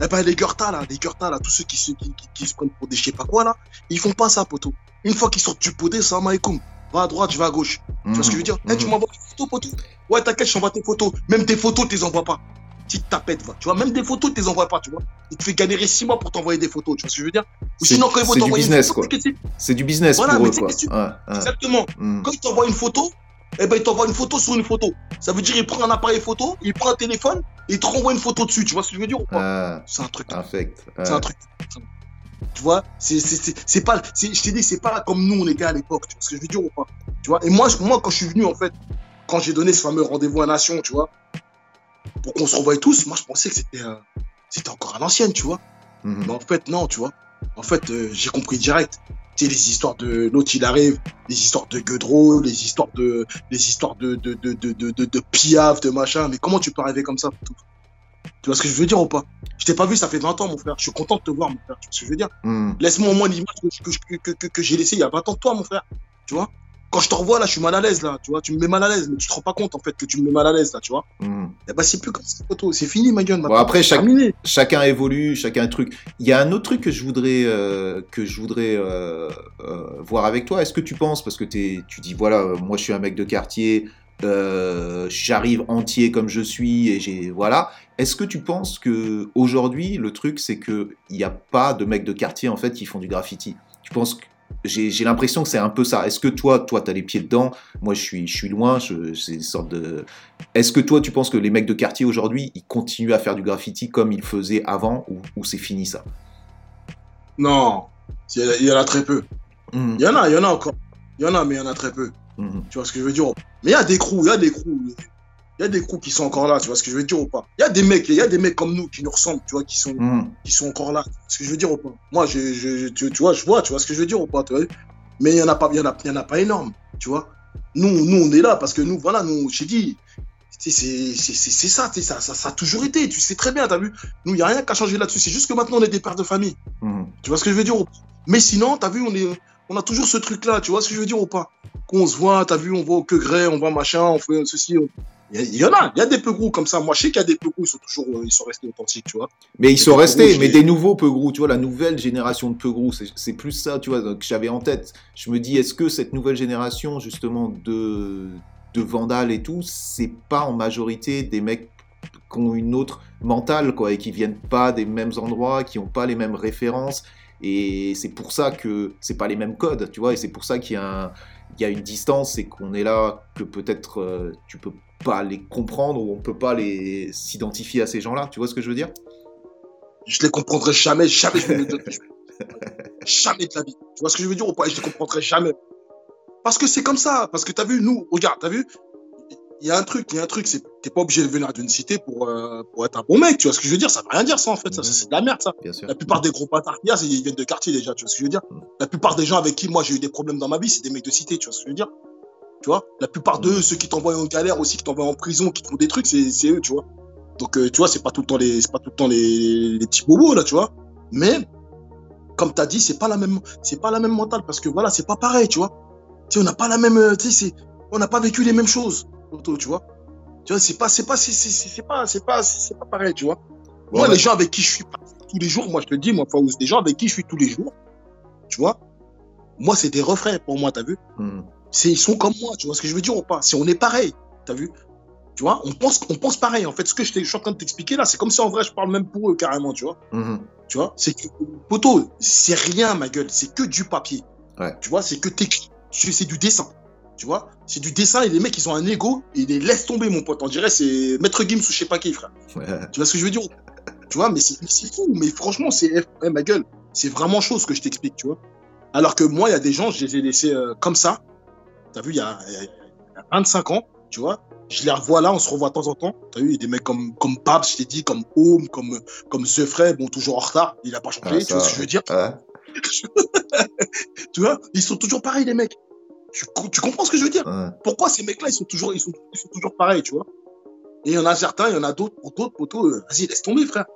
Eh ben, les Gurta, là, les Gurta, là, tous ceux qui, se- qui, qui- qui se prennent pour des je sais pas quoi, là, ils font pas ça, poteau. Une fois qu'ils sortent du podé, salam alaikum. Va à droite, je vais à gauche. Tu vois ce que je veux dire Eh, Tu Mhm. m'envoies des photos, poteau Ouais, t'inquiète, je t'envoie tes photos. Même tes photos, tu les envoies pas. Petite tapette, va. Tu vois, même des photos, tu les envoies pas, tu vois. Il te fait galérer six mois pour t'envoyer des photos, tu vois ce que je veux dire Ou sinon, quand ils vont c'est du t'envoyer une business, photo, c'est du business Voilà, pour eux, quoi. tu- Ouais, ouais. Exactement. Mhm. Quand il t'envoie une photo, eh ben, il t'envoie une photo sur une photo. Ça veut dire, il prend un appareil photo, il prend un téléphone, et il te renvoie une photo dessus, tu vois ce que je veux dire ou pas Ah, C'est un truc. C'est un truc. Tu vois, c'est c'est- c'est- c'est pas, je t'ai dit, c'est pas comme nous on était à l'époque, tu vois ce que je veux dire ou pas? Tu vois, et moi, moi, quand je suis venu, en fait, quand j'ai donné ce fameux rendez-vous à Nation, tu vois, pour qu'on se revoie tous, moi, je pensais que c'était euh, c'était encore à l'ancienne, tu vois. Mhm. Mais en fait, non, tu vois. En fait, euh, j'ai compris direct. Tu sais, les histoires de l'autre, il arrive, les histoires de Guedreau, les histoires de, les histoires de, de, de, de, de, de, de Piaf, de machin. Mais comment tu peux arriver comme ça Tu vois ce que je veux dire ou pas? Je t'ai pas vu, ça fait 20 ans, mon frère. Je suis content de te voir, mon frère. Tu vois ce que je veux dire? Mhm. Laisse-moi au moins l'image que, que, que, que, que j'ai laissée il y a 20 ans de toi, mon frère. Tu vois? Quand je te revois, là, je suis mal à l'aise, là. Tu vois, tu me mets mal à l'aise, mais tu te rends pas compte, en fait, que tu me mets mal à l'aise, là, tu vois? Mhm. Eh ben, c'est plus comme ça, photo. C'est fini, ma gueule. Bon, maintenant. après, chaque- chacun évolue, chacun un truc. Il y a un autre truc que je voudrais euh, que je voudrais euh, euh, voir avec toi. Est-ce que tu penses parce que tu dis voilà, moi je suis un mec de quartier, euh, j'arrive entier comme je suis et j'ai voilà. Est-ce que tu penses que aujourd'hui le truc c'est que il n'y a pas de mecs de quartier en fait qui font du graffiti? Tu penses que j'ai l'impression que c'est un peu ça. Est-ce que toi, toi, t'as les pieds dedans? Moi, je suis, je suis loin. je- C'est une sorte de. Est-ce que toi, tu penses que les mecs de quartier aujourd'hui, ils continuent à faire du graffiti comme ils faisaient avant, ou, ou c'est fini ça? Non, il y, en a très peu. Mhm, Il y en a, il y en a encore. Il y en a, mais il y en a très peu. Mhm, Tu vois ce que je veux dire Mais il y a des crews, il y a des crews. Il y a des crews qui sont encore là, tu vois ce que je veux dire ou pas? Il y a des mecs, il y a des mecs comme nous qui nous ressemblent, tu vois, qui sont, mhm. qui sont encore là. Tu vois ce que je veux dire ou pas? Moi, je, je, tu, tu vois, je vois, tu vois ce que je veux dire ou pas tu vois? Mais il y en a pas, y en a, il y en a pas énorme, tu vois? Nous, nous, on est là parce que nous, voilà, nous, j'ai dit, c'est ça, ça, ça, ça a toujours été. Tu sais très bien, t'as vu? Nous, il y a rien qu'à changer là-dessus. C'est juste que maintenant, on est des pères de famille. Tu vois ce que je veux dire ou pas? Mais sinon, t'as vu, on est, on a toujours ce truc-là. Tu vois ce que je veux dire ou pas? Qu'on se voit, t'as vu, on va au que gré, on va machin, on fait ceci. on- Il y, en a, il y a des peu gros comme ça. Moi, je sais qu'il y a des peu gros, ils sont toujours, euh, ils sont restés authentiques, tu vois. Mais ils sont restés, mais des nouveaux peu gros, tu vois, la nouvelle génération de peu gros, c'est c'est plus ça, tu vois, que j'avais en tête. Je me dis, est-ce que cette nouvelle génération, justement, de, de vandales et tout, c'est pas en majorité des mecs qui ont une autre mentale, quoi, et qui viennent pas des mêmes endroits, qui ont pas les mêmes références, et c'est pour ça que c'est pas les mêmes codes, tu vois, et c'est pour ça qu'il y a une distance et qu'on est là que peut-être euh, tu peux pas les comprendre ou on peut pas les s'identifier à ces gens-là. Tu vois ce que je veux dire? Je les comprendrai jamais, jamais je- Jamais de la vie. Tu vois ce que je veux dire ou pas? Je les comprendrai jamais. Parce que c'est comme ça. Parce que t'as vu, nous, regarde, t'as vu? Il y a un truc, il y a un truc, c'est t'es pas obligé de venir d'une cité pour, euh, pour être un bon mec. Tu vois ce que je veux dire? Ça veut rien dire ça en fait. Ça, c'est de la merde ça. Bien sûr. La plupart des gros bâtards qu'il y a, ils viennent de quartier déjà, tu vois ce que je veux dire? La plupart des gens avec qui moi j'ai eu des problèmes dans ma vie, c'est des mecs de cité, tu vois ce que je veux dire? Tu vois? La plupart Mm. d'eux, ceux qui t'envoient en galère aussi, qui t'envoient en prison, qui te font des trucs, c'est c'est eux, tu vois? Donc euh, tu vois, c'est pas tout le temps les, c'est pas tout le temps les, les petits bobos là, tu vois? Mais comme t'as dit, c'est pas la même, c'est pas la même mentale parce que voilà, c'est pas pareil, tu vois? Tu on n'a pas la même, euh, tu sais, on n'a pas vécu les mêmes choses, Tu vois Tu vois, c'est pas, c'est pas, c'est pas, c'est pas, c'est pas pareil, tu vois moi, Ouais, les gens avec qui je suis tous les jours, moi, je te le dis, moi, Faouz, des gens avec qui je suis tous les jours, tu vois, moi, c'est des refrains pour moi, t'as vu Mhm. C'est Ils sont comme moi, tu vois ce que je veux dire ou pas C'est on est pareil, t'as vu Tu vois, on pense, on pense pareil. En fait, ce que je, je suis en train de t'expliquer là, c'est comme si en vrai, je parle même pour eux carrément, tu vois Mhm. Tu vois C'est que, poteau, c'est rien, ma gueule, c'est que du papier. Ouais. Tu vois, c'est que t'écris. C'est du dessin. Tu vois C'est du dessin et les mecs, ils ont un ego et ils les laissent tomber, mon pote. On dirait c'est Maître Gims ou je sais pas qui, frère. Ouais. Tu vois ce que je veux dire Tu vois, mais c'est fou. Mais franchement, c'est eh, ma gueule. C'est vraiment chaud ce que je t'explique, tu vois. Alors que moi, il y a des gens, je les ai laissés euh, comme ça. T'as vu, il y a, il y a- il y a 25 ans, tu vois. je les revois là, on se revoit de temps en temps. T'as vu, il y a des mecs comme, comme Babs, je t'ai dit, comme Home, comme, comme The Frey, bon, toujours en retard, il a pas changé, Ah, tu vois ce que je veux dire? ouais. Tu vois, ils sont toujours pareils, les mecs. Tu, co- tu comprends ce que je veux dire? Ouais. Pourquoi ces mecs-là, ils sont toujours, ils sont, ils sont toujours pareils, tu vois? Et il y en a certains, il y en a d'autres, d'autres, poteaux, euh, vas-y, laisse tomber, frère.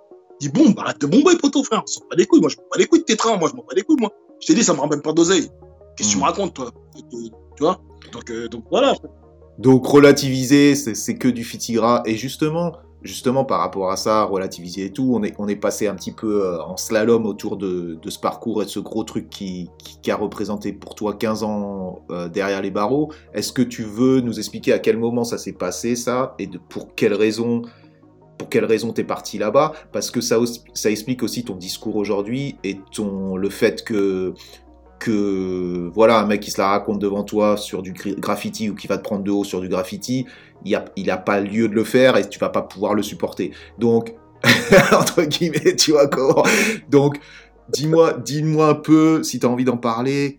Dis bon, bah, arrête de bomber, poteau, frère. On s'en bat les couilles, moi, je m'en bats les couilles de tes trains, moi, je m'en bats les couilles, moi. Je t'ai dit, ça me ramène pas d'oseille. Qu'est-ce que tu me racontes, toi? Tu vois? Donc, euh, donc voilà. Donc relativiser, c'est c'est que du fitigra. Et justement, justement par rapport à ça, relativiser et tout, on est, passé un petit peu euh, en slalom autour de, ce parcours et de ce gros truc qui, a représenté pour toi 15 ans euh, derrière les barreaux. Est-ce que tu veux nous expliquer à quel moment ça s'est passé ça et pour quelles raisons pour quelle raison t'es parti là-bas? Parce que ça, ça explique aussi ton discours aujourd'hui et ton le fait que que voilà un mec qui se la raconte devant toi sur du graffiti ou qui va te prendre de haut sur du graffiti, il a, il a pas lieu de le faire et tu vas pas pouvoir le supporter. Donc entre guillemets, tu vois comment Donc dis-moi, dis-moi un peu si tu as envie d'en parler.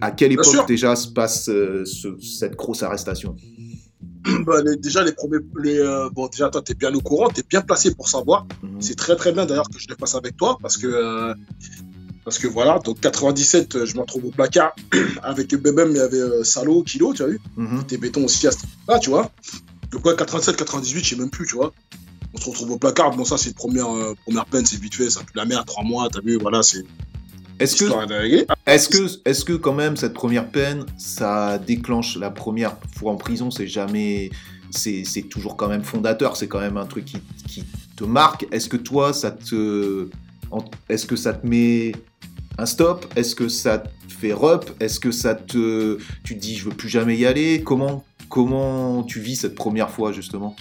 À quelle époque déjà se passe euh, ce- cette grosse arrestation? Bah, les- déjà, les premiers. Les, euh, bon, déjà, toi, t'es bien au courant, t'es bien placé pour savoir. Mhm. C'est très, très bien d'ailleurs que je le fasse avec toi parce que. euh, parce que voilà, donc 97, euh, je me retrouve au placard avec Bebem, il y avait euh, Salo, Kilo, tu as vu. T'es béton aussi à ce là tu vois. Donc, ouais, 87, 98, je sais même plus, tu vois. On se retrouve au placard. Bon, ça, c'est une première, euh, première peine, c'est vite fait, ça pue la merde, trois mois, t'as vu, voilà, c'est Est-ce que. Est-ce que, est-ce que quand même cette première peine, ça déclenche la première fois en prison, c'est jamais, c'est, c'est toujours quand même fondateur, c'est quand même un truc qui, qui te marque. Est-ce que toi, ça te, est-ce que ça te met un stop Est-ce que ça te fait rep Est-ce que ça te, tu te dis je veux plus jamais y aller Comment, comment tu vis cette première fois justement?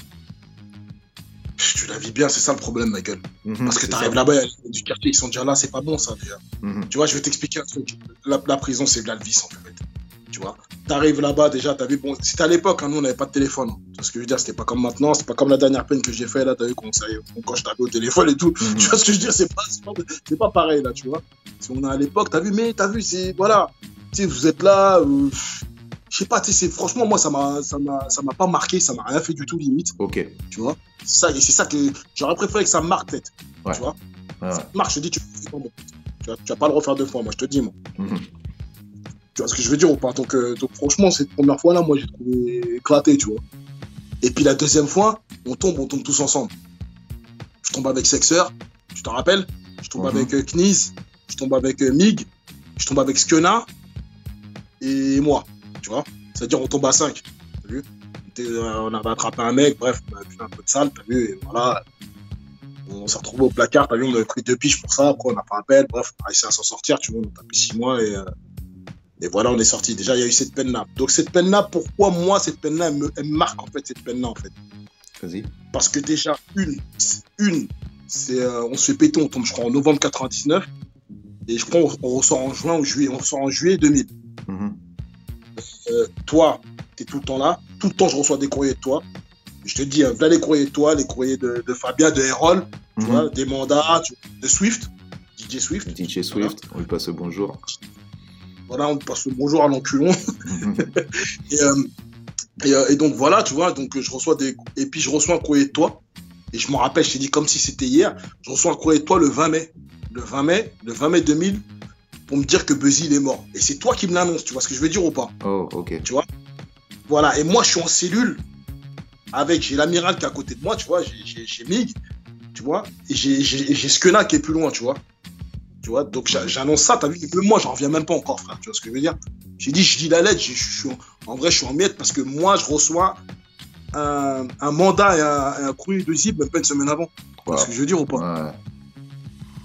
Tu la vis bien, c'est ça le problème, ma gueule. Mhm, Parce que t'arrives là-bas, du quartier, ils sont déjà là, c'est pas bon, ça, déjà. Mhm, Tu vois, je vais t'expliquer un truc. La, la prison, c'est de la vie, en fait. Tu vois, t'arrives là-bas, déjà, t'as vu, bon, c'était à l'époque, hein, nous, on n'avait pas de téléphone. Tu vois ce que je veux dire, c'était pas comme maintenant, c'est pas comme la dernière peine que j'ai fait, là, t'as vu, quand, ça- quand je t'avais au téléphone et tout. mhm. Tu vois ce que je veux dire, c'est pas, c'est pas, c'est pas pareil, là, tu vois. Si on est à l'époque, t'as vu, mais t'as vu, c'est, voilà, tu sais, vous êtes là, euh, je sais pas, tu sais, franchement, moi, ça m'a, ça m'a, ça m'a pas marqué, ça m'a rien fait du tout, limite, Ok. tu vois. Ça, et c'est ça que j'aurais préféré que ça marque, peut-être. Ouais. Tu vois. Ça te marque, je te dis, tu. Tu vas, tu vas pas le refaire deux fois, moi, je te dis, moi. Mhm. Tu vois ce que je veux dire ou pas? Donc, euh, donc, franchement, cette première fois-là, moi, j'ai trouvé éclaté, tu vois. Et puis la deuxième fois, on tombe, on tombe tous ensemble. Je tombe avec Sexer, tu t'en rappelles? Je tombe Mhm. avec euh, Kniz, je tombe avec euh, Mig, je tombe avec Skena et moi, tu vois. C'est-à-dire, on tombe à 5, t'as vu? On, était, euh, on avait attrapé un mec, bref, on avait fait un peu de salle, t'as vu, et voilà. On s'est retrouvé au placard, t'as vu, on avait pris deux piges pour ça, après on a pas appel, bref, on a réussi à s'en sortir, tu vois, on a tapé six mois et, euh, et voilà, on est sorti. Déjà, il y a eu cette peine-là. Donc cette peine-là, pourquoi moi, cette peine-là, elle me, elle marque en fait, cette peine-là, en fait? Vas-y. Parce que déjà, une, une, c'est, euh, on se fait péter, on tombe, je crois, en novembre 99, et je crois, on, on ressort en juin ou juillet, on ressort en juillet 2000. Mhm. Euh, toi, tu es tout le temps là. Tout le temps, je reçois des courriers de toi. Je te dis, hein, voilà les courriers de toi, les courriers de, de Fabien, de Erol, tu Mhm. vois, des mandats, tu- de Swift, DJ Swift. DJ Swift, on lui passe le bonjour. Voilà, on passe le bonjour à l'enculon. Mhm. Et, euh, et, euh, et donc voilà, tu vois, donc euh, je reçois des. Et puis je reçois un courrier de toi. Et je me rappelle, je t'ai dit comme si c'était hier. Je reçois un courrier de toi le 20 mai. Le 20 mai, le 20 mai 2000, pour me dire que Buzzy il est mort. Et c'est toi qui me l'annonce, tu vois ce que je veux dire ou pas? Oh, ok. Voilà, et moi je suis en cellule avec, j'ai l'amiral qui est à côté de moi, tu vois, j'ai- Mig, tu vois, et j'ai Skena qui est plus loin, tu vois. Tu vois, donc j'a- j'annonce ça, t'as vu, même moi j'en reviens même pas encore, frère, tu vois ce que je veux dire. J'ai dit, je dis la lettre, j'ai- je suis en, en vrai je suis en miettes parce que moi je reçois un, un mandat et un, un courrier de zip même pas une semaine avant. Tu vois Wow. ce que je veux dire ou pas Ouais.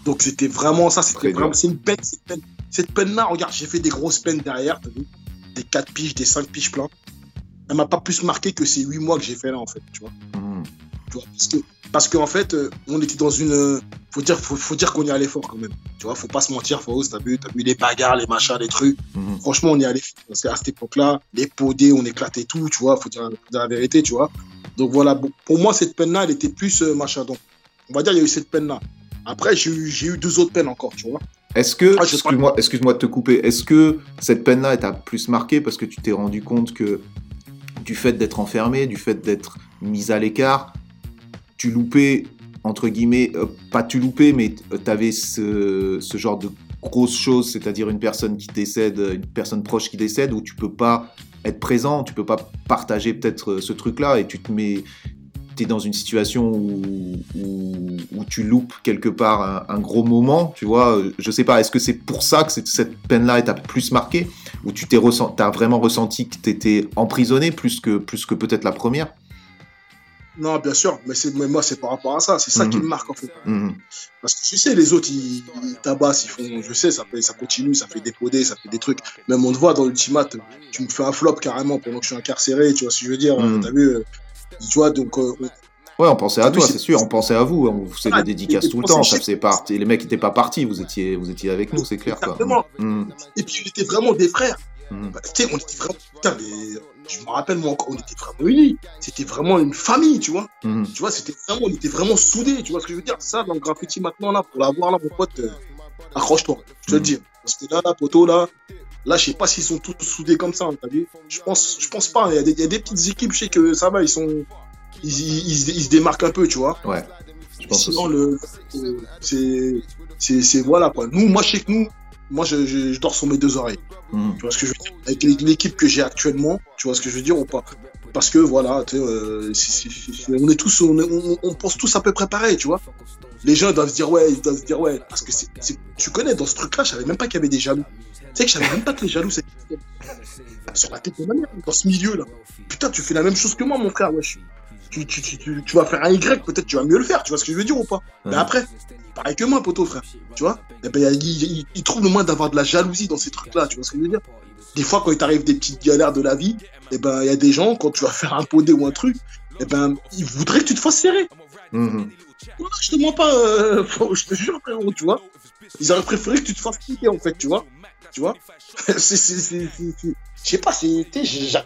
donc c'était vraiment ça, c'était vraiment, c'est une peine, cette peine. Cette peine-là, regarde, j'ai fait des grosses peines derrière, t'as vu Des 4 piges, des 5 piges plein. Elle m'a pas plus marqué que ces 8 mois que j'ai fait là, en fait, tu vois. Tu vois, parce que, parce qu'en fait, euh, on était dans une. euh, faut dire, faut, faut dire qu'on y allait fort quand même. Tu vois, faut pas se mentir, faut t'as vu, t'as vu les bagarres, les machins, les trucs. Mhm. Franchement, on y allait fort. Parce qu'à cette époque-là, les podés, on éclatait tout, tu vois, faut dire, faut dire la vérité, tu vois. Donc voilà, bon, pour moi, cette peine-là, elle était plus euh, machin. Donc, on va dire, il y a eu cette peine-là. Après, j'ai eu, j'ai eu deux autres peines encore, tu vois. Est-ce que, Ah, excuse-moi, excuse-moi de te couper, est-ce que cette peine-là t'a plus marqué parce que tu t'es rendu compte que du fait d'être enfermé, du fait d'être mis à l'écart, tu loupais, entre guillemets, euh, pas tu loupais, mais tu avais ce, genre de grosses choses, c'est-à-dire une personne qui décède, une personne proche qui décède, où tu peux pas être présent, tu peux pas partager peut-être euh, ce truc-là, et tu te mets, t'es dans une situation où, où, où tu loupes quelque part un, gros moment, tu vois, euh, je sais pas, est-ce que c'est pour ça que cette, peine-là t'a plus marqué, ou tu t'es as vraiment ressenti que t'étais emprisonné plus que, plus que peut-être la première? Non, bien sûr, mais, mais moi, c'est par rapport à ça. C'est ça qui Mhm. me marque, en fait. Mhm. Parce que tu sais, les autres, ils, ils tabassent, ils font, je sais, ça, fait, ça continue, ça fait des podés, ça fait des trucs. Même on te voit dans l'ultimate, tu me fais un flop carrément pendant que je suis incarcéré, tu vois ce que je veux dire. Mhm. T'as vu, euh, tu vois, donc, euh, Ouais, on pensait à toi, c'est- sûr, on pensait à vous, on vous faisait Ah, des dédicaces tout le temps, ça faisait partie. Les mecs n'étaient pas partis, vous étiez, vous étiez avec nous, c'est clair. Quoi. Exactement. Mhm. et puis, on était vraiment des frères. Mhm. Bah, tu sais, on était vraiment, putain, mais je me rappelle, moi encore, on était vraiment unis. C'était vraiment une famille, tu vois. Mhm. Tu vois, c'était vraiment, on était vraiment soudés, tu vois ce que je veux dire. Ça, dans le graffiti maintenant, là, pour l'avoir, là, mon pote, euh, accroche-toi, je te le Mhm. dis. Parce que là, la poteau, là, là, je sais pas s'ils sont tous soudés comme ça, hein, t'as vu. Je pense, je pense pas. Il y, a des, il y a des petites équipes, je sais que ça va, ils sont, ils, ils, ils- ils se démarquent un peu, tu vois. Ouais, je pense Sinon, aussi. le, c'est, c'est, voilà, quoi. Nous, moi, je sais que nous, moi, je, je, je dors sur mes deux oreilles. Mhm. Tu vois ce que je veux dire Avec l'é- l'équipe que j'ai actuellement, tu vois ce que je veux dire ou pas Parce que voilà, tu sais, euh, on est tous, on, est- on- on pense tous à peu près pareil, tu vois. Les gens doivent se dire ouais, ils doivent se dire ouais, parce que tu connais dans ce truc-là, je savais même pas qu'il y avait des jaloux. Tu sais que je savais même pas que les jaloux c'est sur la tête de ma mère dans ce milieu-là. Putain, tu fais la même chose que moi, mon frère, wesh. Tu, tu, tu, tu, tu vas faire un Y, peut-être tu vas mieux le faire, tu vois ce que je veux dire ou pas Mais après, pareil que moi, poteau, frère. Tu vois Eh ben, il, il- il trouve le moyen d'avoir de la jalousie dans ces trucs-là, tu vois ce que je veux dire Des fois, quand il t'arrive des petites galères de la vie, eh ben, il y a des gens, quand tu vas faire un podé ou un truc, eh ben, ils voudraient que tu te fasses serrer. Mhm. Je te mens pas, euh, je te jure, frérot, tu vois. Ils auraient préféré que tu te fasses piquer, en fait, tu vois. Tu vois C'est, c'est, c'est, c'est- c'est- je sais pas, j'ai-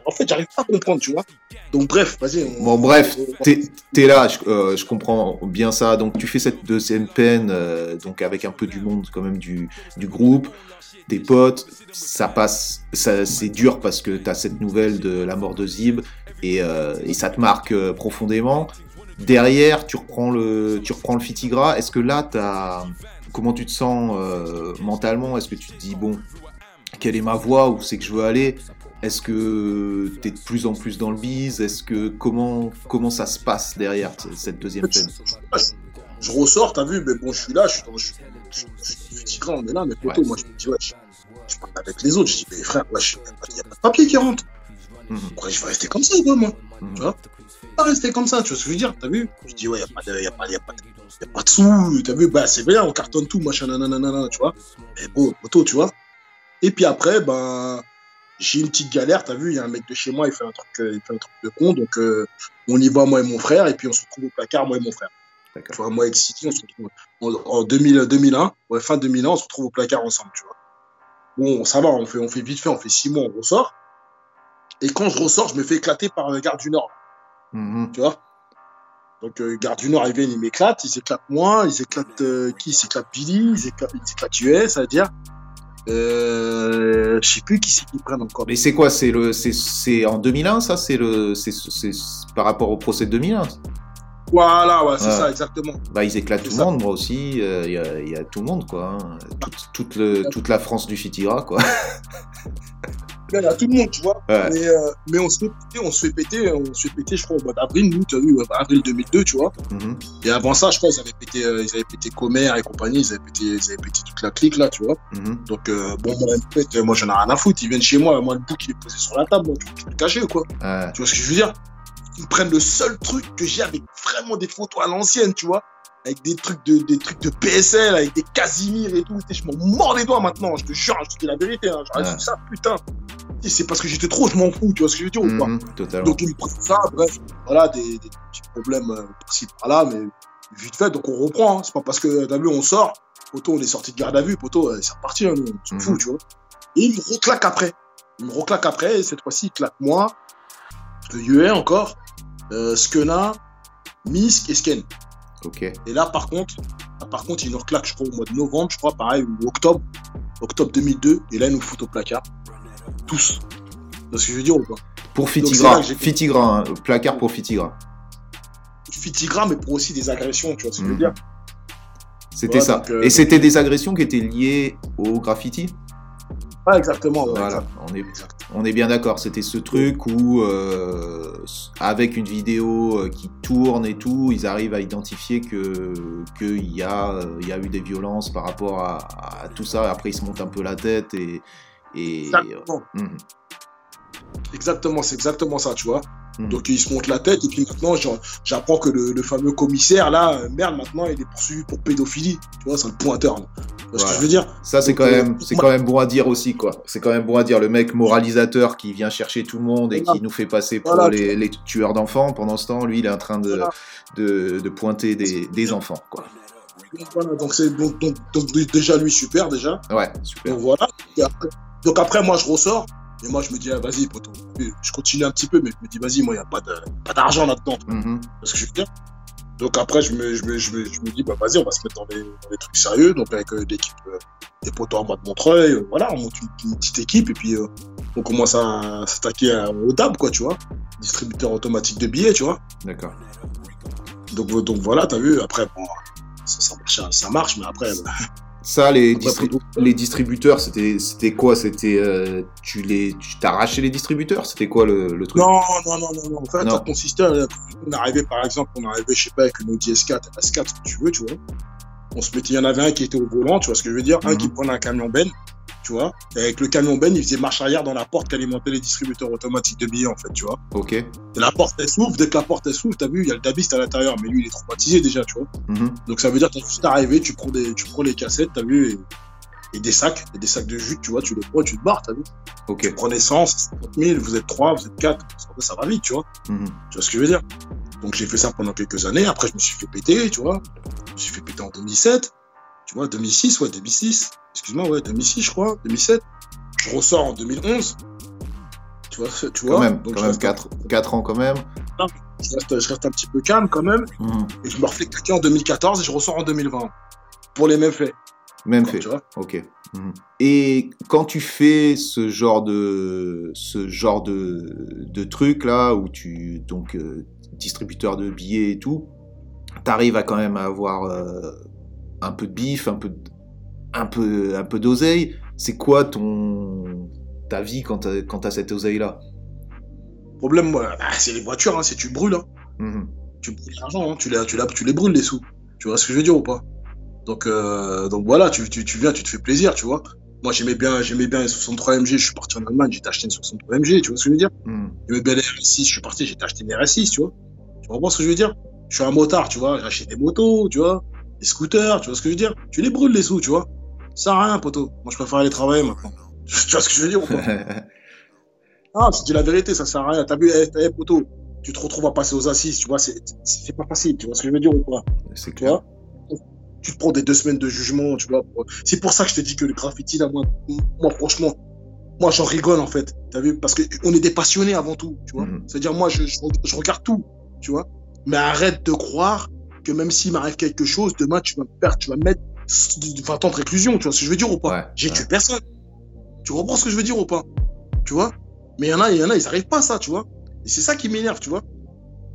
en fait, j'arrive pas à comprendre, tu vois. Donc, bref, vas-y. on- Bon, bref, t'es es là, je, euh, je comprends bien ça. Donc, tu fais cette deuxième peine, euh, donc avec un peu du monde quand même du, du groupe, des potes. Ça passe, ça, c'est dur parce que t'as cette nouvelle de la mort de Zib et, euh, et ça te marque euh, profondément. Derrière, tu reprends le, tu reprends le Fitigra. Est-ce que là, t'as, comment tu te sens euh, mentalement? Est-ce que tu te dis bon, quelle est ma voie? Où c'est que je veux aller? Est-ce que tu es de plus en plus dans le bise Est-ce que comment comment ça se passe derrière cette deuxième peine je ressors, t'as vu, mais bon, je suis là, je suis dans, je, je, je, je suis grand, on est là, mais poteau, Ouais. moi, je me dis, ouais, je, parle avec les autres, je dis, mais frère, ouais, il n'y a pas de papier qui rentre. Mhm. Pourquoi je vais rester comme ça, quoi, moi. Tu vois Pas rester comme ça, tu vois ce que je veux dire, t'as vu? Je dis, ouais, n'y a, pas de- y a, pas- y a, pas de- y a pas de sous, t'as vu, bah, c'est bien, on cartonne tout, machin, nanana, tu vois. Mais bon, poteau, tu vois. Et puis après, ben, j'ai une petite galère, t'as vu, il y a un mec de chez moi, il fait un truc, il fait un truc de con, donc euh, on y va, moi et mon frère, et puis on se retrouve au placard, moi et mon frère. Tu vois, moi et City, on se retrouve en, en 2000, 2001, ouais, fin 2001, on se retrouve au placard ensemble, tu vois. Bon, ça va, on fait, on fait vite fait, on fait six mois, on ressort. Et quand je ressors, je me fais éclater par le garde du Nord, Mhm. tu vois. Donc, euh, garde du Nord, ils viennent, ils m'éclatent, ils éclatent moi, ils éclatent euh, qui? Ils éclatent Billy, ils éclatent, ils éclatent US, ça veut dire. Euh, je sais plus qui c'est prennent encore. Mais c'est quoi? C'est le c'est c'est en 2001 ça? C'est le c'est c'est par rapport au procès de 2001 Voilà, ouais, c'est ça, exactement. Bah ils éclatent tout le monde, moi aussi. Il y, a, y a tout le monde quoi. hein. Toute, toute le toute la France du Fitira quoi. A tout le monde, tu vois. Ouais. Mais, euh, mais on se fait péter, on se fait péter, on se fait péter, je crois, au mois d'avril, nous, tu as vu, bah, avril 2002, tu vois. Mhm. Et avant ça, je crois, ils avaient pété, euh, ils avaient pété Comer et compagnie, ils avaient pété, ils avaient pété toute la clique, là, tu vois. Mhm. Donc, euh, bon, moi, en fait, moi, j'en ai rien à foutre. Ils viennent chez moi, moi, le bouc, il est posé sur la table, moi, tu, tu peux le cacher, ou quoi. Ouais. Tu vois ce que je veux dire? Ils prennent le seul truc que j'ai avec vraiment des photos à l'ancienne, tu vois. Avec des trucs de, des trucs de PSL, avec des Casimir et tout. Je m'en mords les doigts maintenant, je te jure, je te dis la vérité. Hein. Ouais. su ça, putain. C'est parce que j'étais trop, je m'en fous, tu vois ce que je veux dire ou pas? Mhm. Totalement. Donc ils me prennent ça, bref, voilà, des, des petits problèmes euh, par-ci par-là, mais vite fait, donc on reprend. hein. C'est pas parce que, t'as vu, on sort, poteau, on est sorti de garde à vue, poteau, euh, c'est reparti, hein, nous, on s'en Mhm. fout, tu vois. Et il me reclaque après. Il me reclaque après, et cette fois-ci, il claque moi, le UE encore, euh, Skena, Misk et Sken. Et là, par contre, là, par contre, il nous reclaque, je crois, au mois de novembre, je crois, pareil, ou octobre, octobre 2002, et là, il nous fout au placard. Tous. C'est ce que je veux dire ou pas? Pour Fitigra, Fitigra, hein, placard pour Fitigra. Fitigra, mais pour aussi des agressions, tu vois ce que je veux Mhm. dire? C'était ça. donc, euh, Et c'était des agressions qui étaient liées au graffiti? Ouais, exactement. Voilà, on est, on est bien d'accord. C'était ce truc où, euh, avec une vidéo euh, qui tourne et tout, ils arrivent à identifier que qu'il y, a, y a eu des violences par rapport à, à tout ça. Après, ils se montent un peu la tête et. et Exactement. Mhm, Exactement, c'est exactement ça, tu vois. Mhm. Donc ils se montent la tête et puis maintenant j'apprends que le, le fameux commissaire là, euh, merde, maintenant il est poursuivi pour pédophilie. Tu vois, c'est le pointeur. là. Tu vois ce que je veux dire Ça, c'est quand euh, même, c'est quand même bon à dire aussi, quoi. C'est quand même bon à dire. Le mec moralisateur qui vient chercher tout le monde et Voilà. qui nous fait passer pour Voilà. les, les tueurs d'enfants. Pendant ce temps, lui, il est en train de, Voilà. de, de pointer des, des enfants, quoi. Donc, c'est donc, donc, donc, déjà lui super déjà. Ouais, super. Donc voilà. Donc après moi je ressors et moi je me dis ah, vas-y poteau. Je continue un petit peu mais je me dis vas-y moi il y a pas de pas d'argent là-dedans. Mhm. Parce que je veux dire. Donc après, je me, je me, je me, je me dis, bah vas-y, on va se mettre dans des, dans des trucs sérieux. Donc avec euh, l'équipe euh, des potos en bas de Montreuil, euh, voilà, on monte une, une petite équipe et puis on commence à s'attaquer au DAB, quoi, tu vois. Distributeur automatique de billets, tu vois. D'accord. Donc, donc voilà, t'as vu, après, bon, ça, ça, marche, ça marche, mais après, bah, Ça, les, distri- les distributeurs, c'était quoi? C'était euh, tu les tu t'arrachais les distributeurs? C'était quoi le, le truc? Non, non, non, non, non. En fait, Non. ça consistait, à- on arrivait, par exemple, on arrivait, je sais pas, avec une Audi S4, S4, ce que tu veux, tu vois. On se mettait, il y en avait un qui était au volant, tu vois ce que je veux dire, un Mhm. qui prenait un camion Ben, tu vois. Et avec le camion Ben, il faisait marche arrière dans la porte qui alimentait les distributeurs automatiques de billets, en fait, tu vois. Ok. Et la porte, elle s'ouvre, dès que la porte, elle s'ouvre, t'as vu, il y a le dabiste à l'intérieur, mais lui, il est traumatisé déjà, tu vois. Mhm. Donc ça veut dire que t'as juste arrivé, tu prends, des, tu prends les cassettes, t'as vu, et, et des sacs, et des sacs de jus, tu vois, tu les prends tu te barres, t'as vu. Ok. Tu prends l'essence, 50 000, vous êtes 3, vous êtes 4, ça va vite, tu vois. Mhm. Tu vois ce que je veux dire Donc j'ai fait ça pendant quelques années. Après, je me suis fait péter, tu vois. Je me suis fait péter en 2007. Tu vois, 2006, ouais, 2006. Excuse-moi, ouais, 2006, je crois. 2007. Je ressors en 2011. Tu vois, tu vois Quand même, Donc quand je, même reste, 4, 4 ans quand même. je, reste, je reste un petit peu calme quand même. Mhm. Et je me refais claquer en 2014 et je ressors en 2020. Pour les mêmes faits. Même fait. Tu vois Ok. Mhm. Et quand tu fais ce genre de ce genre de, de truc là où tu donc euh, distributeur de billets et tout, t'arrives à quand même à avoir euh, un peu de bif, un peu de- un peu un peu d'oseille. C'est quoi ton ta vie quand t'as quand t'as cette oseille là Problème, bah, c'est les voitures, hein, c'est tu brûles. Hein. tu brûles l'argent, hein, tu, les, tu, les, tu les brûles les sous. Tu vois ce que je veux dire ou pas? Donc, euh, donc voilà, tu, tu, tu viens, tu te fais plaisir, tu vois. Moi j'aimais bien, j'aimais bien les 63 MG, je suis parti en Allemagne, j'ai acheté une 63 MG, tu vois ce que je veux dire? J'aimais bien les RS6, je suis parti, j'ai acheté une RS6, tu vois. Tu comprends ce que je veux dire? Je suis un motard, tu vois, j'ai acheté des motos, tu vois, des scooters, tu vois ce que je veux dire? Tu les brûles les sous, tu vois. Ça sert à rien, poteau. Moi je préfère aller travailler maintenant. tu vois ce que je veux dire ou pas? Ah, c'est la vérité, ça sert à rien. T'as vu, eh, eh, poteau, tu te retrouves à passer aux assises, tu vois, c'est pas facile, tu vois ce que je veux dire ou pas? C'est tu clair. vois? Tu te prends des deux semaines de jugement, tu vois. C'est pour ça que je te dis que le graffiti, là, moi, moi franchement, moi, j'en rigole, en fait. T'as vu? Parce qu'on est des passionnés avant tout, tu vois. Mhm. C'est-à-dire, moi, je, je, je regarde tout, tu vois. Mais arrête de croire que même s'il m'arrive quelque chose, demain, tu vas me perdre, tu vas me mettre 20 ans de réclusion, tu vois ce que je veux dire ou pas? Ouais, J'ai ouais. tué personne. Tu comprends ce que je veux dire ou pas? Tu vois? Mais il y en a, il y en a, ils arrivent pas à ça, tu vois? Et c'est ça qui m'énerve, tu vois?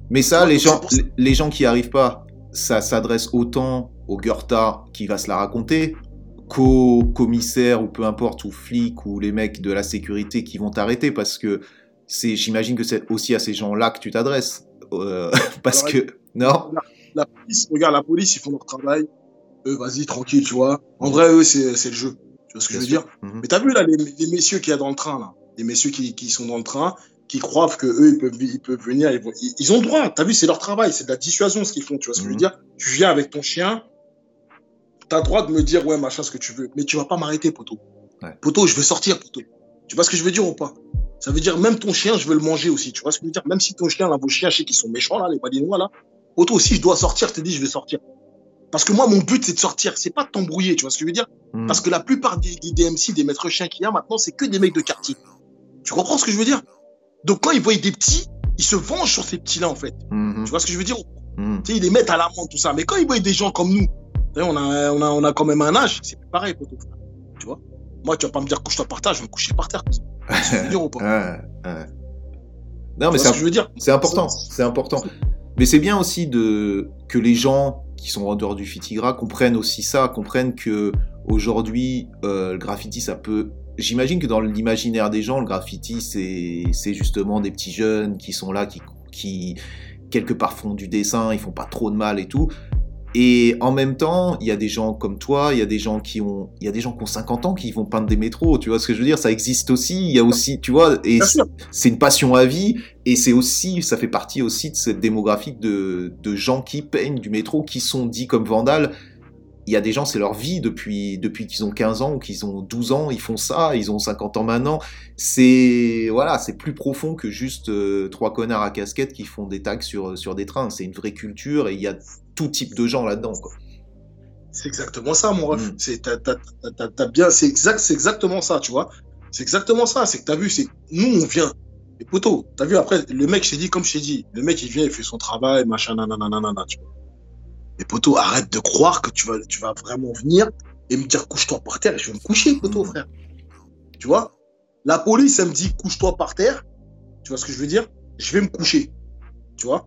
Mais ça, les gens, ça. les- gens qui arrivent pas, ça s'adresse autant au Goethe qui va se la raconter qu'au commissaire ou peu importe, ou flic ou les mecs de la sécurité qui vont t'arrêter parce que c'est, j'imagine que c'est aussi à ces gens-là que tu t'adresses. Euh, parce que, non? la police, regarde, la police, ils font leur travail. Eux, vas-y, tranquille, tu vois. En vrai, eux, c'est le jeu. Tu vois ce que je veux dire Mhm. Mais t'as vu, là, les, les messieurs qu'il y a dans le train, là. Les messieurs qui, qui sont dans le train, qui croient que eux, ils peuvent, ils peuvent venir, ils, vont, ils, ils ont le droit. T'as vu, c'est leur travail, c'est de la dissuasion, ce qu'ils font. Tu vois ce que je veux Mhm. dire Tu viens avec ton chien, t'as le droit de me dire, ouais, machin, ce que tu veux. Mais tu vas pas m'arrêter, poteau. Ouais. Poteau, je veux sortir, poteau. Tu vois ce que je veux dire ou pas? Ça veut dire, même ton chien, je veux le manger aussi. Tu vois ce que je veux dire? Même si ton chien, là, vos chiens, je sais qu'ils sont méchants, là, les malinois, là. Poteau, si je dois sortir, je te dis, je vais sortir. Parce que moi, mon but, c'est de sortir. C'est pas de t'embrouiller, tu vois ce que je veux dire? Mhm. Parce que la plupart des, des DMC, des maîtres chiens qu'il y a maintenant, c'est que des mecs de quartier. Tu comprends ce que je veux dire? Donc quand ils voient des petits, ils se vengent sur ces petits-là, en fait. Mhm. Tu vois ce que je veux dire? Mhm. Tu sais, ils les mettent à l'amende, tout ça. Mais quand ils voient des gens comme nous, on a, on a, on a quand même un âge, c'est pareil, poteau. Tu vois? Moi, tu vas pas me dire couche-toi par terre, je vais me coucher par terre. ce que je veux dire ou pas? Non, mais ce C'est important, c'est important. Mais c'est bien aussi de que les gens qui sont en dehors du Fitigra comprennent aussi ça, comprennent que aujourd'hui euh, le graffiti ça peut. J'imagine que dans l'imaginaire des gens, le graffiti c'est justement des petits jeunes qui sont là, qui qui quelque part font du dessin, ils font pas trop de mal et tout. Et en même temps, il y a des gens comme toi, il y a des gens qui ont, il y a des gens qui ont 50 ans qui vont peindre des métros, tu vois ce que je veux dire? Ça existe aussi. Il y a aussi, tu vois, et c'est une passion à vie, et c'est aussi, ça fait partie aussi de cette démographique de, de gens qui peignent du métro, qui sont dits comme vandales. Il y a des gens, c'est leur vie depuis, depuis qu'ils ont 15 ans ou qu'ils ont 12 ans, ils font ça, ils ont 50 ans maintenant. C'est, voilà, c'est plus profond que juste euh, trois connards à casquette qui font des tags sur, sur des trains. C'est une vraie culture et il y a tout type de gens là-dedans, quoi. C'est exactement ça, mon ref. Mm. C'est bien, c'est exact, c'est exactement ça, tu vois. C'est exactement ça. C'est que t'as vu, c'est nous on vient. Et poteau, t'as vu après le mec, je t'ai dit comme je t'ai dit, le mec il vient, il fait son travail, machin, nanana, nanana, tu vois. Et poteau, arrête de croire que tu vas, tu vas vraiment venir et me dire couche-toi par terre et je vais me coucher, poteau, Mm. frère. Tu vois? La police, elle me dit couche-toi par terre. Tu vois ce que je veux dire? Je vais me coucher. Tu vois?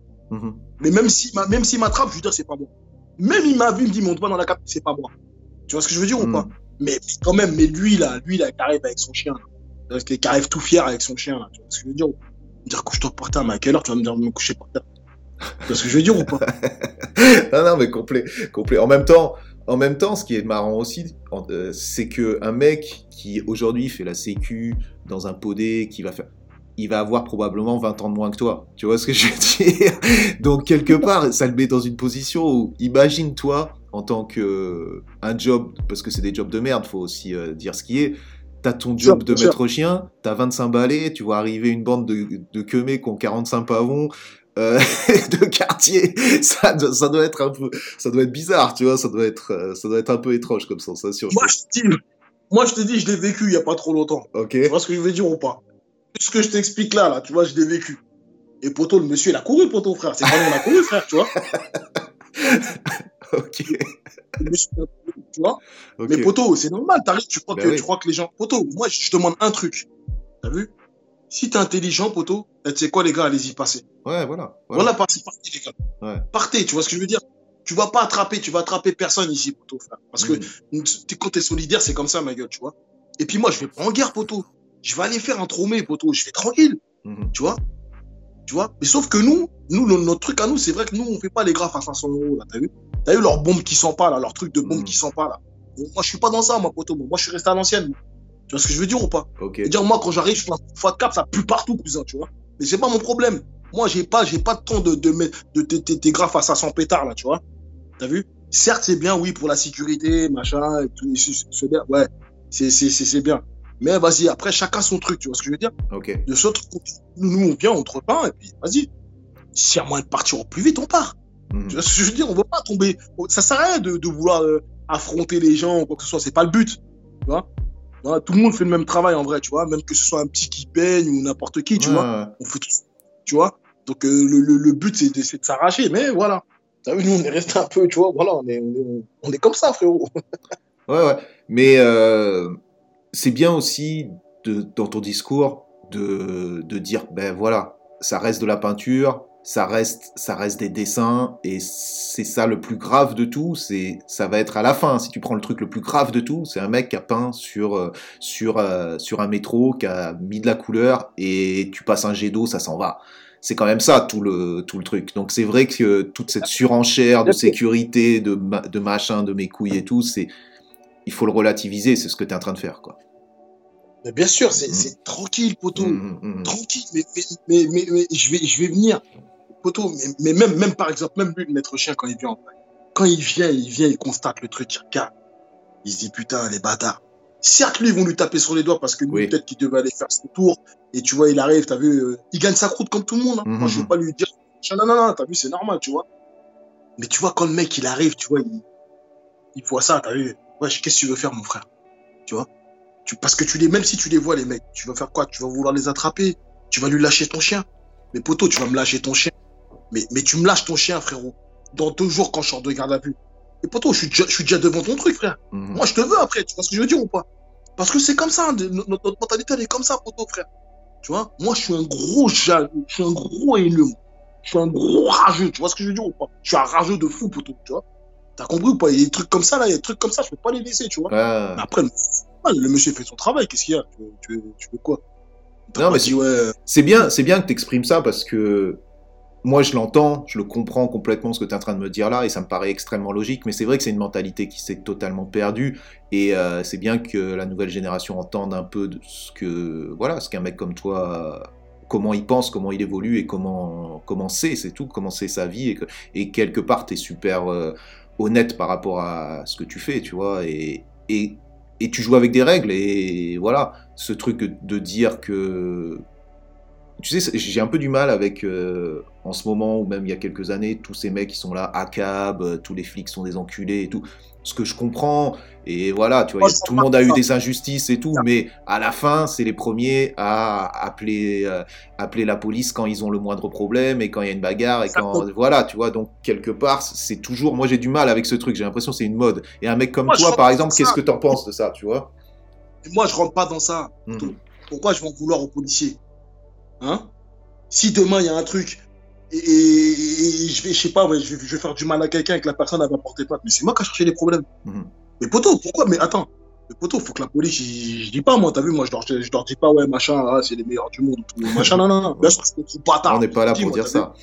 Mais même s'il même m'attrape, je lui dis c'est pas moi. Même il m'a vu, il me dit monte pas dans la cape, c'est pas moi. Tu vois ce que je veux dire ou Mm. pas? Mais, mais quand même, mais lui là, lui là, qui arrive avec son chien, là. Qu'il- qui arrive tout fier avec son chien là. Tu vois ce que je veux dire ou pas? Me dire couche-toi par terre, mais à quelle heure tu vas me dire de me coucher par terre Tu vois ce que je veux dire ou pas? Non, non, mais complet, complet. En même temps, en même temps, ce qui est marrant aussi, euh, c'est que un mec qui aujourd'hui fait la sécu dans un podé, qui va faire, il va avoir probablement 20 ans de moins que toi. Tu vois ce que je veux dire? Donc quelque part, ça le met dans une position où, imagine toi en tant que un job, parce que c'est des jobs de merde, faut aussi euh, dire ce qui est. T'as ton job de maître chien, t'as 25 balais, tu vois arriver une bande de, de queumés qui ont 45 pavons, euh, de quartier, ça, doit- ça doit être un peu, ça doit être bizarre, tu vois, ça doit être, euh, ça doit être un peu étrange comme sensation. Moi je te dis, moi je te dis, je l'ai vécu il y a pas trop longtemps. Ok. Tu vois ce que je veux dire ou pas? Ce que je t'explique là, là, tu vois, je l'ai vécu. Et Poto, le monsieur, il a couru, Poto, frère. C'est quand on a couru, frère, tu vois. Ok. Le monsieur, il a couru, tu vois. Mais Poto, c'est normal, t'arrives, tu crois Ben que, oui. tu crois que les gens. Poto, moi, je te demande un truc. T'as vu? Si t'es intelligent, Poto, eh, tu sais quoi, les gars, allez-y, passez. Ouais, voilà. Voilà, partez, partez, les gars. Ouais. Partez, tu vois ce que je veux dire? Tu vas pas attraper, tu vas attraper personne ici, Poto, frère. Parce que t'es- quand t'es solidaire, c'est comme ça, ma gueule, tu vois. Et puis moi, je vais pas en guerre, Poto. Je vais aller faire un tromé, Poto. Je vais tranquille. Mhm. tu vois? Tu vois? Mais sauf que nous nous notre truc à nous c'est vrai que nous on fait pas les graphes à 500 euros là t'as vu? T'as vu leur bombe qui sent pas là leur truc de bombe Mm. qui sent pas là. Moi je suis pas dans ça moi poteau. Moi je suis resté à l'ancienne. Tu vois ce que je veux dire ou pas? Ok. Je veux dire moi quand j'arrive je fais un fois de cap ça pue partout cousin tu vois? Mais c'est pas mon problème. Moi j'ai pas j'ai pas de temps de de mettre de tes tes graphes à 500 pétards là tu vois? T'as vu? Certes c'est bien oui pour la sécurité machin et tout ouais. C'est c'est c'est c'est bien mais vas-y après chacun son truc tu vois ce que je veux dire? Ok. de ce truc, nous, on vient, on te repeint, et puis vas-y. S'il y a moyen de partir au plus vite, on part. Mhm. Tu vois ce que je veux dire? On veut pas tomber. Ça sert à rien de, de vouloir euh, affronter les gens ou quoi que ce soit. C'est pas le but. Tu vois? Voilà, Tout le monde fait le même travail en vrai, tu vois. Même que ce soit un petit qui peigne ou n'importe qui, tu Ouais, vois. On fait tout. Tu vois Donc euh, le, le, le but, c'est de, de s'arracher. Mais voilà. T'as vu, nous, on est resté un peu, tu vois. Voilà, on est, on est, on est comme ça, frérot. Ouais, ouais. Mais euh, c'est bien aussi de, dans ton discours de, de dire, ben voilà, ça reste de la peinture, ça reste, ça reste des dessins, et c'est ça le plus grave de tout. C'est, ça va être à la fin. Si tu prends le truc le plus grave de tout, c'est un mec qui a peint sur euh, sur euh, sur un métro, qui a mis de la couleur, et tu passes un jet d'eau, ça s'en va. C'est quand même ça tout le tout le truc. Donc c'est vrai que toute cette surenchère de sécurité, de de machin, de mes couilles et tout, c'est il faut le relativiser, c'est ce que tu es en train de faire, quoi. Mais bien sûr, c'est c'est tranquille, poteau. Mhm, mhm. tranquille, mais, mais, mais, je, vais, je vais venir. Poto, mais, même, même par exemple, même lui, le maître chien, quand il vient en vrai, quand il vient, il vient, il constate le truc, il regarde. Il se dit, putain, les bâtards. Certes, lui, ils vont lui taper sur les doigts parce que lui, Oui. peut-être qu'il devait aller faire son tour. Et tu vois, il arrive, t'as vu, euh, il gagne sa croûte comme tout le monde. hein. Moi, je veux pas lui dire, non, non, non, t'as vu, c'est normal, tu vois. Mais tu vois, quand le mec, il arrive, tu vois, il, il voit ça, t'as vu, ouais, qu'est-ce que tu veux faire, mon frère? Tu vois? Tu, Parce que tu les, même si tu les vois, les mecs, tu vas faire quoi? Tu vas vouloir les attraper? Tu vas lui lâcher ton chien? Mais poto, tu vas me lâcher ton chien. Mais, mais tu me lâches ton chien, frérot. Dans deux jours, quand je sors de garde à vue. Et poto, je suis déjà, je suis déjà devant ton truc, frère. Mhm. Moi, je te veux après, tu vois ce que je veux dire ou pas? Parce que c'est comme ça, de- notre, notre mentalité, elle est comme ça, poto, frère. Tu vois, moi, je suis un gros jaloux, je suis un gros haineux. Je suis un gros rageux, tu vois ce que je veux dire ou pas? Je suis un rageux de fou, poteau, tu vois? T'as compris ou pas? Il y a des trucs comme ça, là, il y a des trucs comme ça, je peux pas les laisser, tu vois. Ouais. Mais après, le, monsieur fait son travail, qu'est-ce qu'il y a? Tu, tu, tu veux quoi? Non, mais dit, ouais, C'est bien, c'est bien que tu exprimes ça parce que moi je l'entends, je le comprends complètement ce que tu es en train de me dire là et ça me paraît extrêmement logique, mais c'est vrai que c'est une mentalité qui s'est totalement perdue et euh, c'est bien que la nouvelle génération entende un peu de ce que voilà, ce qu'un mec comme toi comment il pense, comment il évolue et comment comment c'est, c'est tout, comment c'est sa vie et, que, et quelque part tu es super euh, honnête par rapport à ce que tu fais, tu vois et, et tu joues avec des règles et voilà, ce truc de dire que tu sais, j'ai un peu du mal avec, euh, en ce moment, ou même il y a quelques années, tous ces mecs qui sont là, à cab, euh, tous les flics sont des enculés et tout. Ce que je comprends, et voilà, tu vois, Moi, a- tout le monde a eu des injustices et tout, mais à la fin, c'est les premiers à appeler, euh, appeler la police quand ils ont le moindre problème et quand il y a une bagarre et Ça quand, compte. voilà, tu vois, donc quelque part, c'est toujours, moi j'ai du mal avec ce truc, j'ai l'impression que c'est une mode. Et un mec comme Moi, toi, par exemple, qu'est-ce que t'en penses de ça, tu vois? Moi, je rentre pas dans ça. Tout. Pourquoi je vais en vouloir aux policiers? Hein? Si demain, il y a un truc et, et- et je vais, je sais pas, ouais, je, vais, je vais faire du mal à quelqu'un et que la personne elle va porter plainte, mais c'est moi qui ai cherché les problèmes. Mhm. Mais poteau, pourquoi? Mais attends, mais poteau, faut que la police, je, je dis pas, moi, t'as vu, moi, je leur, je leur dis pas, ouais, machin, ah, c'est les meilleurs du monde, tout, machin, non, non, non, bien sûr, c'est des trucs bâtards. On n'est pas là Dis, pour moi, dire ça.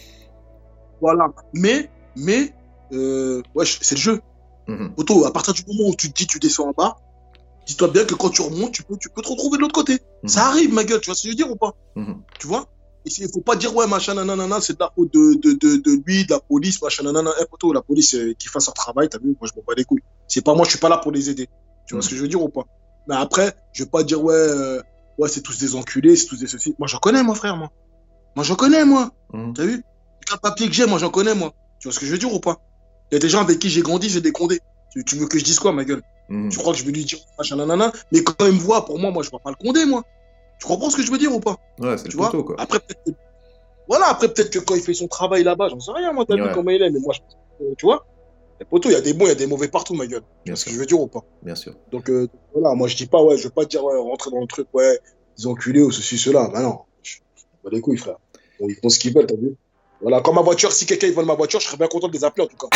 Voilà. Mais, mais, euh, ouais, c'est le jeu. Mhm. Poteau, à partir du moment où tu te dis, tu descends en bas, dis-toi bien que quand tu remontes, tu peux, tu peux te retrouver de l'autre côté. Mhm. Ça arrive, ma gueule, tu vois ce que je veux dire ou pas? Mhm. Tu vois? Il faut pas dire, ouais, machin, nanana, c'est de la faute de, de, de, de lui, de la police, machin, nanana. Eh, poteau, la police, euh, qui fasse leur travail, t'as vu Moi, je m'en bats les couilles. C'est pas moi, je suis pas là pour les aider. Tu vois Mhm. ce que je veux dire ou pas? Mais après, je vais pas dire, ouais, euh, ouais, c'est tous des enculés, c'est tous des ceci. Moi, j'en connais, mon frère, moi. Moi, j'en connais, moi. Mhm. T'as vu? Les quatre papiers que j'ai, moi, j'en connais, moi. Tu vois ce que je veux dire ou pas? Il y a des gens avec qui j'ai grandi, c'est des condés. Tu, tu veux que je dise quoi, ma gueule? Mhm. Tu crois que je vais lui dire machin nanana? Mais quand il me voit, pour moi, moi, je vois pas le condé, moi. Tu comprends ce que je veux dire ou pas? Ouais, c'est Tu le vois? poteau, quoi. Après, peut-être que... Voilà, après, peut-être que quand il fait son travail là-bas, j'en sais rien, moi, t'as Ouais. vu comment il est, mais moi, je... tu vois Les poteaux, il y a des bons, il y a des mauvais partout, ma gueule. Bien ce que sûr, je veux dire ou pas? Bien sûr. Donc, euh, voilà, moi, je dis pas, ouais, je veux pas dire, ouais, rentrer dans le truc, ouais, ils ont enculés ou ceci, cela. Bah non, je bats les couilles, frère. Bon, ils font ce qu'ils veulent, t'as vu? Voilà, comme ma voiture, si quelqu'un il vole ma voiture, je serais bien content de les appeler, en tout cas.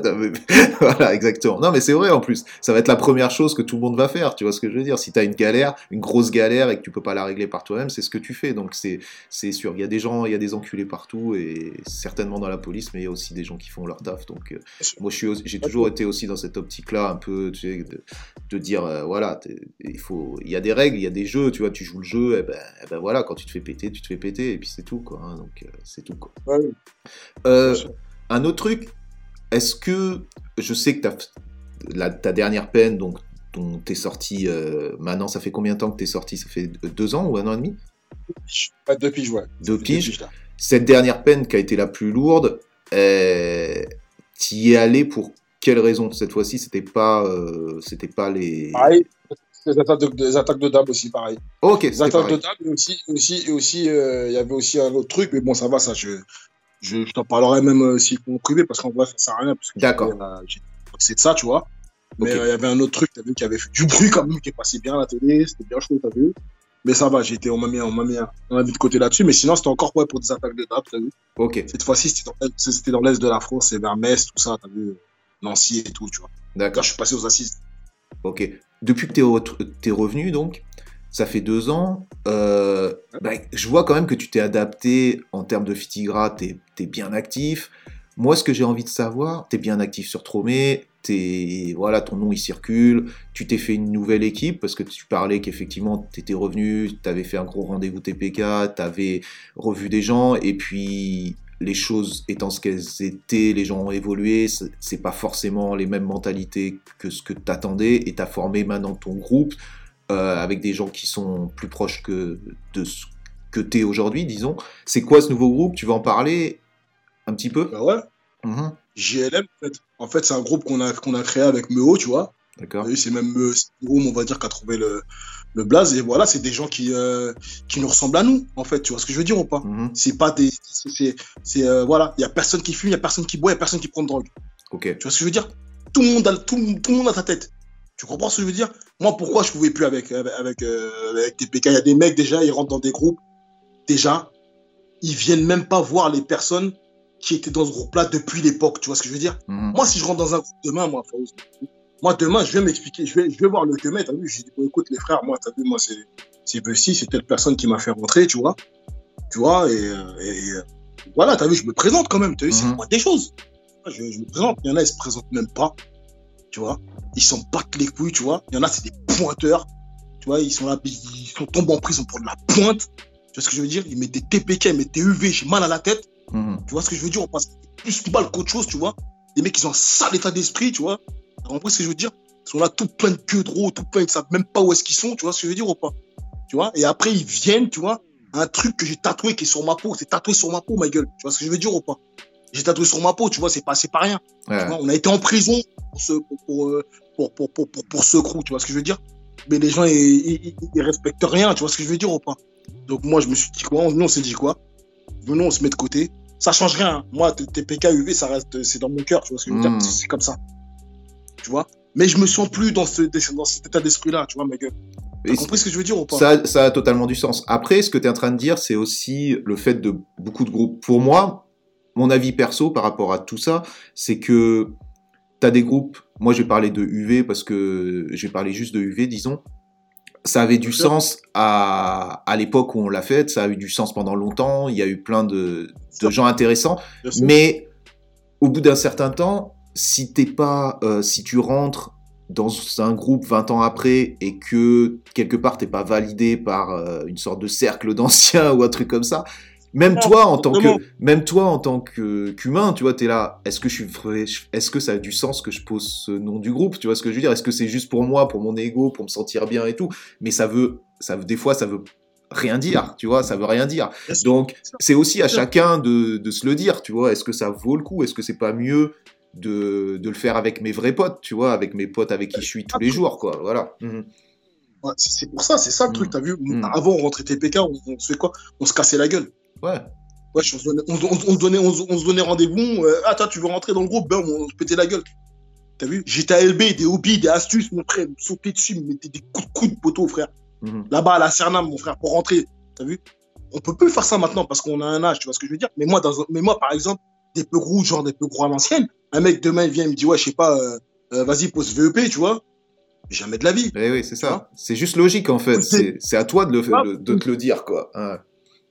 Voilà, exactement. Non, mais c'est vrai en plus. Ça va être la première chose que tout le monde va faire. Tu vois ce que je veux dire Si tu as une galère, une grosse galère et que tu peux pas la régler par toi-même, c'est ce que tu fais. Donc c'est c'est sûr. Il y a des gens, il y a des enculés partout et certainement dans la police, mais il y a aussi des gens qui font leur taf. Donc euh, moi, je suis, aussi- j'ai toujours été aussi dans cette optique-là, un peu, tu sais, de, de dire, euh, voilà, il faut, il y a des règles, il y a des jeux. Tu vois, tu joues le jeu, et ben, eh ben voilà, quand tu te fais péter, tu te fais péter, et puis c'est tout, quoi. hein. donc euh, c'est tout, quoi. Ouais, oui. Euh, un autre truc, est-ce que je sais que la, ta dernière peine, donc dont t'es sorti euh, maintenant, ça fait combien de temps que t'es sorti? Ça fait deux ans ou un an et demi? Ouais, deux piges, ouais. Deux piges. Cette dernière peine qui a été la plus lourde, euh, t'y es allé pour quelle raison? Cette fois-ci, c'était pas, euh, c'était pas les. Pareil, des attaques de, des attaques de aussi, pareil. Ok, Les attaques pareil. de dame, et aussi, aussi, euh, il y avait aussi un autre truc, mais bon, ça va, ça, je, je, je t'en parlerai même euh, si en privé, parce qu'en vrai, ça sert à rien, D'accord. euh, c'est de ça, tu vois. Mais euh, il y avait un autre truc, t'as vu, qui avait fait du bruit quand même, qui est passé bien à la télé, c'était bien chaud, t'as vu. Mais ça va, été, on m'a mis, on m'a mis, on m'a mis de côté là-dessus, mais sinon, c'était encore ouais, pour des attaques de dame, t'as vu. Ok, Cette fois-ci, c'était dans, l'est de la France, c'est vers Metz, tout ça, t'as vu, Nancy et tout, tu vois. D'accord. je suis passé aux assises. Ok. Depuis que re- t'es revenu, donc, ça fait deux ans, euh, bah, je vois quand même que tu t'es adapté en termes de Fitigra, t'es es bien actif. Moi, ce que j'ai envie de savoir, t'es bien actif sur Tromé, voilà, ton nom il circule, tu t'es fait une nouvelle équipe parce que tu parlais qu'effectivement t'étais revenu, t'avais fait un gros rendez-vous TPK, t'avais revu des gens et puis les choses étant ce qu'elles étaient, les gens ont évolué, c'est pas forcément les mêmes mentalités que ce que t'attendais et t'as formé maintenant ton groupe euh, avec des gens qui sont plus proches que de ce que t'es aujourd'hui, disons. C'est quoi ce nouveau groupe? Tu vas en parler un petit peu? Bah ouais. Mhm. JLM, en fait, en fait c'est un groupe qu'on a, qu'on a créé avec Meo, tu vois. D'accord. C'est même Meo, on va dire, qui a trouvé le, le blaze. Et voilà, c'est des gens qui, euh, qui nous ressemblent à nous, en fait. Tu vois ce que je veux dire ou pas? Mhm. C'est pas des. c'est- euh, voilà, il y a personne qui fume, il y a personne qui boit, il y a personne qui prend de drogue. Ok. Tu vois ce que je veux dire? Tout le, monde a, tout, tout le monde a sa tête. Tu comprends ce que je veux dire? Moi, pourquoi je pouvais plus avec, avec, avec, euh, TPK Il y a des mecs, déjà, ils rentrent dans des groupes. Déjà, ils viennent même pas voir les personnes qui étaient dans ce groupe-là depuis l'époque. Tu vois ce que je veux dire? Mhm. Moi, si je rentre dans un groupe demain, moi, moi, demain, je vais m'expliquer, je vais, je vais voir le temet, t'as vu, je dis, bon, écoute, les frères, moi, t'as vu, moi, c'est, c'est Bussy, c'est telle personne qui m'a fait rentrer, tu vois, tu vois, et, euh, et, euh, voilà, t'as vu, je me présente quand même, t'as vu, c'est Mhm. moi des choses. Je, je me présente, il y en a, ils se présentent même pas, tu vois, ils s'en battent les couilles, tu vois, il y en a, c'est des pointeurs, tu vois, ils sont là, ils sont tombés en prison pour de la pointe, tu vois ce que je veux dire, ils mettent des TPK, ils mettent des UV, j'ai mal à la tête, Mhm. tu vois ce que je veux dire? On passe plus mal qu'autre chose, tu vois. Les mecs, ils ont un sale état d'esprit, tu vois. T'as compris ce que je veux dire Ils sont là tout plein de queues tout plein, ils savent même pas où est-ce qu'ils sont, tu vois ce que je veux dire ou pas? Tu vois? Et après, ils viennent, tu vois, un truc que j'ai tatoué qui est sur ma peau, c'est tatoué sur ma peau, ma gueule. Tu vois ce que je veux dire ou pas? J'ai tatoué sur ma peau, tu vois, c'est pas, c'est pas rien. Ouais. Tu vois, on a été en prison pour ce, pour, pour, euh, pour, pour, ce crew, tu vois ce que je veux dire? Mais les gens, ils, ils, respectent rien, tu vois ce que je veux dire ou pas? Donc moi, je me suis dit quoi? Nous, on s'est dit quoi? Venons, on se met de côté. Ça change rien. hein. Moi, TPK, UV, ça reste, c'est dans mon cœur, tu vois ce que je veux dire? Mm. C'est c'est comme ça. Tu vois Mais je me sens plus dans, ce, dans cet état d'esprit-là, tu vois, ma gueule. T'as compris ce que je veux dire ou pas? ça, ça a totalement du sens. Après, ce que tu es en train de dire, c'est aussi le fait de beaucoup de groupes. Pour moi, mon avis perso par rapport à tout ça, c'est que tu as des groupes. Moi, je vais parler de UV parce que je vais parler juste de UV, disons. Ça avait du sens à, à l'époque où on l'a fait, ça a eu du sens pendant longtemps, il y a eu plein de, de gens intéressants, mais au bout d'un certain temps, si t'es pas, euh, si tu rentres dans un groupe 20 ans après et que quelque part t'es pas validé par euh, une sorte de cercle d'anciens ou un truc comme ça, même toi en tant que, même toi en tant que qu'humain, tu vois, t'es là. Est-ce que je suis, est-ce que ça a du sens que je pose ce nom du groupe Tu vois ce que je veux dire? Est-ce que c'est juste pour moi, pour mon ego, pour me sentir bien et tout? Mais ça veut, ça veut, des fois, ça veut rien dire, tu vois, ça veut rien dire. Donc, c'est aussi à chacun de, de se le dire, tu vois. Est-ce que ça vaut le coup? Est-ce que c'est pas mieux de, de le faire avec mes vrais potes, tu vois, avec mes potes avec qui je suis tous les jours, quoi. Voilà. Mhm. Ouais, c'est pour ça, c'est ça le truc, t'as vu? Mm. Avant, on rentrait TPK, on, on se fait quoi? On se cassait la gueule. Ouais. Ouais, on se donnait, on, donnait, on, se- on se donnait rendez-vous. euh, ah, toi, tu veux rentrer dans le groupe? Ben, on se pétait la gueule. T'as vu? J'étais à LB, des hobbies, des astuces, mon frère, me sautait dessus, me mettait des coups de coude de poteau, frère. Mhm. Là-bas, à la Cernam, mon frère, pour rentrer. T'as vu? On peut plus faire ça maintenant parce qu'on a un âge, tu vois ce que je veux dire? Mais moi, dans mais moi, par exemple, des peu gros, genre des peu gros à l'ancienne, un mec demain, il vient, il me dit, ouais, je sais pas, euh, euh, vas-y, pose VEP, tu vois Jamais de la vie. Eh oui, c'est Tu vois ça. C'est juste logique, en fait. C'est- à toi de, le, Ah. de, te le dire, quoi.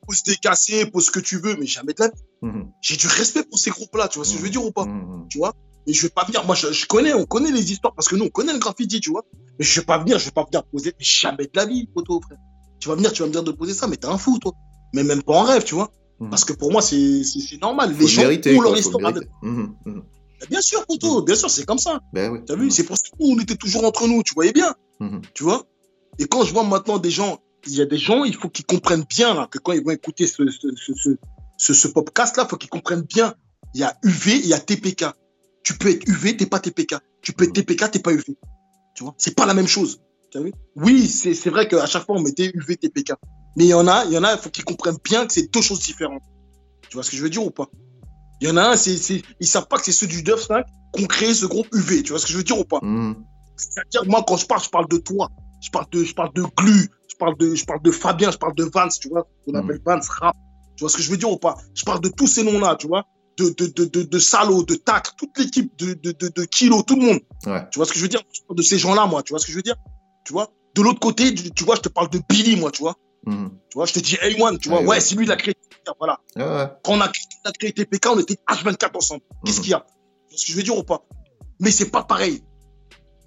Pose tes cassés, pose ce que tu veux, mais jamais de la vie. Mhm. J'ai du respect pour ces groupes-là, tu vois ce que je veux dire ou pas Mhm. Et je vais pas venir, moi je, je connais, on connaît les histoires parce que nous on connaît le graffiti, tu vois. Mais je vais pas venir, je vais pas venir poser, mais jamais de la vie, poteau, frère. Tu vas venir, tu vas me dire de poser ça, mais t'es un fou, toi. Mais même pas en rêve, tu vois. Mhm. Parce que pour moi, c'est normal. Les le gens mériter, ont leur histoire avec. Bien sûr, poteau, bien sûr, c'est comme ça. Ben oui. T'as vu, c'est pour ça que nous, on était toujours entre nous, tu voyais bien, Mhm. tu vois? Et quand je vois maintenant des gens, il y a des gens, il faut qu'ils comprennent bien, là, que quand ils vont écouter ce, ce, ce, ce, podcast-là, il faut qu'ils comprennent bien. Il y a UV, il y a TPK. Tu peux être UV, t'es pas TPK. Tu peux être TPK, t'es pas UV. Tu vois, c'est pas la même chose. As vu? Oui, c'est c'est vrai qu'à chaque fois, on mettait UV, TPK. Mais il y en a, il y en a, il faut qu'ils comprennent bien que c'est deux choses différentes. Tu vois ce que je veux dire ou pas? Il y en a un, c'est, c'est, ils savent pas que c'est ceux du Duff 5 qui ont créé ce groupe UV. Tu vois ce que je veux dire ou pas? Mhm. c'est-à-dire, moi, quand je parle, je parle de toi. Je parle de, je parle de Glu. Je parle de, je parle de Fabien. Je parle de Vance, tu vois. On Mm. appelle Vance Rap. Tu vois ce que je veux dire ou pas? Je parle de tous ces noms-là, tu vois. De, de, de, de, de Salo, de Tac, toute l'équipe de, de, de, de Kilo, tout le monde. Ouais. Tu vois ce que je veux dire? Je parle de ces gens-là, moi. Tu vois ce que je veux dire? Tu vois? De l'autre côté, tu vois, je te parle de Billy, moi, tu vois. Mhm. Tu vois, je te dis A1, tu vois. Ouais, c'est lui, il a créé. Voilà. Ouais, ouais. Quand on a créé, on a créé TPK, on était H24 ensemble. Qu'est-ce Mhm. qu'il y a? Tu vois ce que je veux dire ou pas? Mais c'est pas pareil.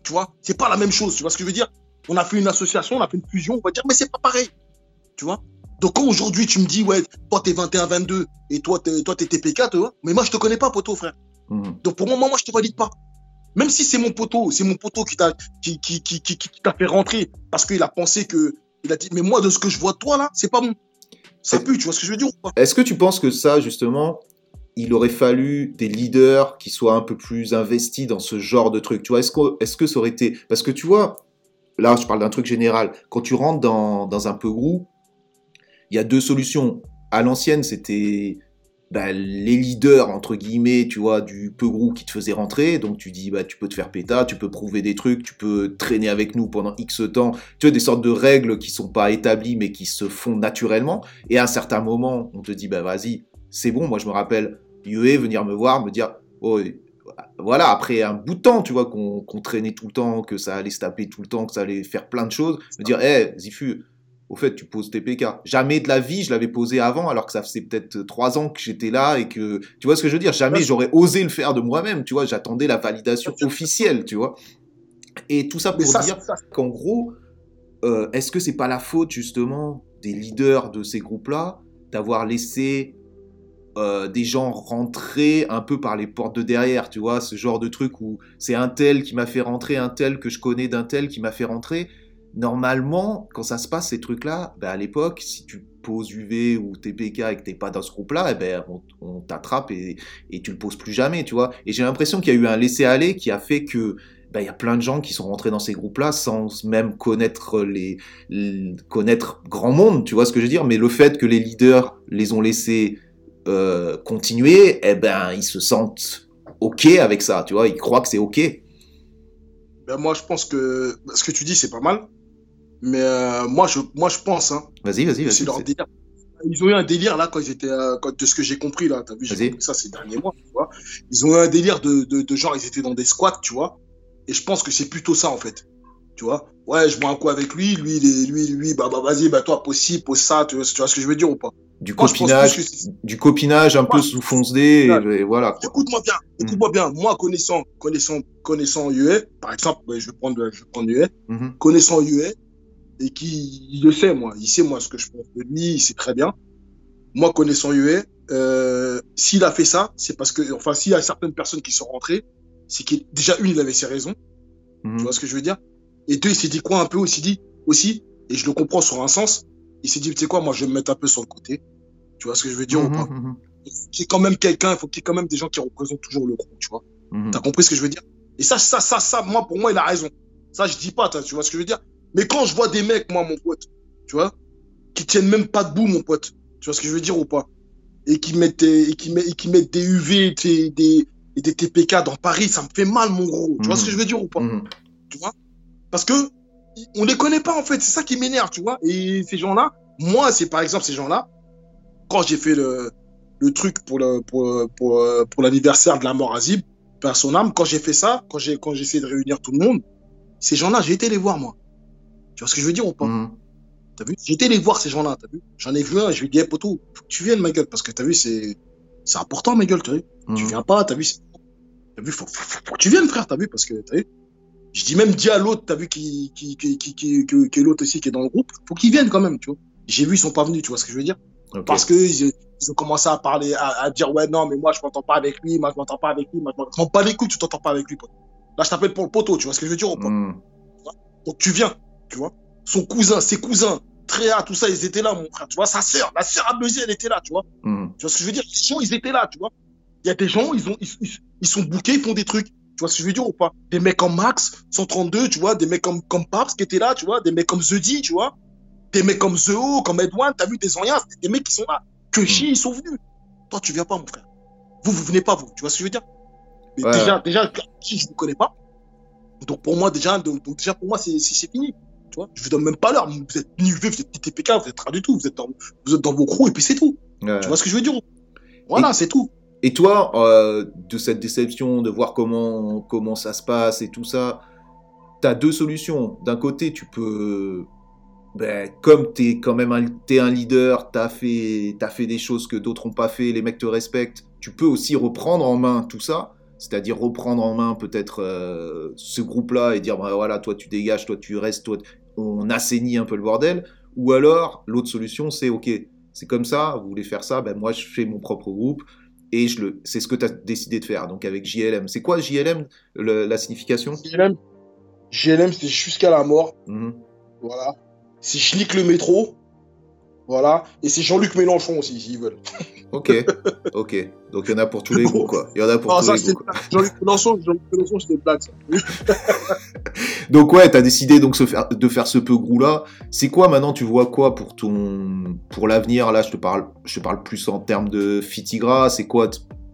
Tu vois? C'est pas la même chose. Tu vois ce que je veux dire? On a fait une association, on a fait une fusion, on va dire, mais c'est pas pareil. Tu vois? Donc quand aujourd'hui tu me dis, ouais, toi t'es 21-22 et toi t'es, toi t'es TPK, tu vois? Mais moi je te connais pas, poteau, frère. Mhm. Donc pour moi, moi, moi je te valide pas. Même si c'est mon poteau, c'est mon poteau qui t'a, qui, qui, qui, qui, qui t'a fait rentrer parce qu'il a pensé que, il a dit, mais moi de ce que je vois de toi là, c'est pas bon. Ça C'est- pue, tu vois ce que je veux dire ou pas? Est-ce que tu penses que ça, justement, il aurait fallu des leaders qui soient un peu plus investis dans ce genre de truc? Tu vois, est-ce que, est-ce que ça aurait été... Parce que tu vois, là, je parle d'un truc général. Quand tu rentres dans, dans un peu groupe, il y a deux solutions. À l'ancienne, c'était bah, les leaders, entre guillemets, tu vois, du peu groupe qui te faisait rentrer. Donc tu dis, bah, tu peux te faire péta, tu peux prouver des trucs, tu peux traîner avec nous pendant X temps. Tu vois, des sortes de règles qui sont pas établies, mais qui se font naturellement. Et à un certain moment, on te dit, bah, vas-y, c'est bon. Moi, je me rappelle, Yue venir me voir, me dire, oh, voilà, après un bout de temps, tu vois, qu'on traînait tout le temps, que ça allait se taper tout le temps, que ça allait faire plein de choses, me dire, hé, Zifu, au fait, tu poses TPK. Jamais de la vie, je l'avais posé avant, alors que ça faisait peut-être trois ans que j'étais là et que, tu vois ce que je veux dire, jamais j'aurais osé le faire de moi-même, tu vois, j'attendais la validation officielle, tu vois? Et tout ça pour dire qu'en gros, euh, est-ce que c'est pas la faute justement des leaders de ces groupes-là d'avoir laissé euh, des gens rentrer un peu par les portes de derrière, tu vois, ce genre de truc où c'est un tel qui m'a fait rentrer, un tel que je connais d'un tel qui m'a fait rentrer, normalement, quand ça se passe, ces trucs-là, ben, à l'époque, si tu poses UV ou TPK et que t'es pas dans ce groupe-là, eh ben, on, t'attrape et, et, tu le poses plus jamais, tu vois. Et j'ai l'impression qu'il y a eu un laisser-aller qui a fait que ben, il y a plein de gens qui sont rentrés dans ces groupes-là sans même connaître les, connaître grand monde, tu vois ce que je veux dire. Mais le fait que les leaders les ont laissés euh, continuer, eh ben, ils se sentent ok avec ça, tu vois. Ils croient que c'est ok. Ben, moi, je pense que ce que tu dis, c'est pas mal. Mais euh, moi, je, moi, je pense. Hein, vas-y, vas-y, vas-y. Ils ont eu un délire là quand ils étaient, euh, quand, de ce que j'ai compris là. T'as vu, j'ai compris ça ces derniers mois. Tu vois. Ils ont eu un délire de, de, de genre, ils étaient dans des squats, tu vois. Et je pense que c'est plutôt ça en fait. Tu vois. Ouais, je bois un coup avec lui, lui, lui, lui, lui, bah, bah vas-y, bah toi, possible, pose ça. Tu vois, tu vois ce que je veux dire ou pas? Du copinage, du copinage un peu sous fonce et, voilà. Écoute-moi bien, mm. écoute-moi bien. Moi, connaissant, connaissant, connaissant UE, par exemple, je vais prendre, je vais prendre UE, mm-hmm. connaissant UE, et qui, il le sait, moi, il sait, moi, ce que je pense de lui, il sait très bien. Moi, connaissant UE, euh, s'il a fait ça, c'est parce que, enfin, s'il y a certaines personnes qui sont rentrées, c'est qu'il, déjà, une, il avait ses raisons. Mm-hmm. Tu vois ce que je veux dire? Et deux, il s'est dit quoi un peu aussi dit, aussi, et je le comprends sur un sens, il s'est dit, tu sais quoi, moi, je vais me mettre un peu sur le côté. Tu vois ce que je veux dire ou pas? Mm-hmm. C'est quand même quelqu'un, il faut qu'il y ait quand même des gens qui représentent toujours le groupe, tu vois? T'as compris ce que je veux dire? Et ça, ça, ça, ça, moi, pour moi, il a raison. Ça, je dis pas, tu vois ce que je veux dire? Mais quand je vois des mecs, moi, mon pote, tu vois, qui tiennent même pas debout, mon pote, tu vois ce que je veux dire ou pas? Et qui mettent, et qui mettent, et qui mettent des UV, des, des, et des TPK dans Paris, ça me fait mal, mon gros. Tu vois ce que je veux dire ou pas? Mhm. Tu vois? Parce que on les connaît pas en fait, c'est ça qui m'énerve, tu vois? Et ces gens-là, moi, c'est par exemple ces gens-là, quand j'ai fait le, le truc pour le pour, pour, pour l'anniversaire de la mort à Zib, son âme, quand j'ai fait ça, quand j'ai quand j'ai essayé de réunir tout le monde, ces gens-là, j'ai été les voir moi. Tu vois ce que je veux dire ou pas mmh. T'as vu? Été les voir ces gens-là, t'as vu? J'en ai vu un, je lui ai dit, hey, poteau, faut que tu viennes, ma gueule, parce que t'as vu, c'est c'est important, ma gueule, t'as vu? Mmh. Tu viens pas, t'as vu T'as vu, faut, faut, que tu viennes, frère, t'as vu Parce que, t'as vu? Je dis même, dis à l'autre, t'as vu, qui, qui, qui, qui, qui, qui, est l'autre aussi, qui est dans le groupe, faut qu'il vienne quand même, tu vois. J'ai vu, ils sont pas venus, tu vois ce que je veux dire? Parce que ils, ont commencé à parler, à, dire, ouais, non, mais moi, je m'entends pas avec lui, moi, je m'entends pas avec lui, moi, je m'entends pas les couilles, tu t'entends pas avec lui, pote. Là, je t'appelle pour le poteau, tu vois ce que je veux dire ou pas? Mmh. Donc, tu viens tu vois. Son cousin, ses cousins, Tréa, tout ça, ils étaient là, mon frère, tu vois. Sa sœur, la sœur Abusée, elle était là, tu vois. Hmm. Tu vois ce que je veux dire? Les gens, ils étaient là, tu vois. Il y a des gens, ils, ont, ils, sont bouqués, ils font des trucs. Tu vois ce que je veux dire ou pas? Des mecs comme Max, 132, tu vois, des mecs comme, comme Paps qui étaient là, tu vois, des mecs comme Zedi, tu vois, des mecs comme Zeo, comme Edouard, t'as vu, des Anciens, des mecs qui sont là. Que chi, hmm. ils sont venus. Toi, tu viens pas, mon frère. Vous, vous venez pas, vous. Tu vois ce que je veux dire? Déjà, déjà, qui je ne connais pas. Donc, pour moi, déjà, donc, déjà, pour moi, c'est fini. Tu vois, je vous donne même pas l'heure. Vous êtes ni UV, vous êtes ni TPK, vous êtes rien du tout. Vous êtes dans, vous êtes dans vos crews et puis c'est tout. Tu vois ce que je veux dire Voilà, c'est tout. Et toi, euh, de cette déception, de voir comment, comment ça se passe et tout ça, tu as deux solutions. D'un côté, tu peux, ben, comme tu es quand même un, es un leader, tu as fait, as fait des choses que d'autres n'ont pas fait, les mecs te respectent, tu peux aussi reprendre en main tout ça c'est-à-dire reprendre en main peut-être euh, ce groupe-là et dire bah, voilà, toi tu dégages, toi tu restes, toi on assainit un peu le bordel. Ou alors l'autre solution c'est ok, c'est comme ça, vous voulez faire ça, ben moi je fais mon propre groupe et je le, c'est ce que tu as décidé de faire. Donc avec JLM, c'est quoi JLM la signification? JLM, JLM c'est jusqu'à la mort. Mhm. Voilà. Si je nique le métro, Voilà. Et c'est Jean-Luc Mélenchon aussi, s'ils veulent. Ok, ok. Donc il y en a pour tous les goûts, quoi. Il y en a pour Non, tous ça, les goûts. Jean-Luc Mélenchon, Jean-Luc Mélenchon, c'est des blagues, ça. Donc ouais, t'as décidé donc se faire- de faire ce peu grou là. C'est quoi maintenant Tu vois quoi pour ton pour l'avenir? Là, je te parle, je te parle plus en termes de Fitigra. C'est quoi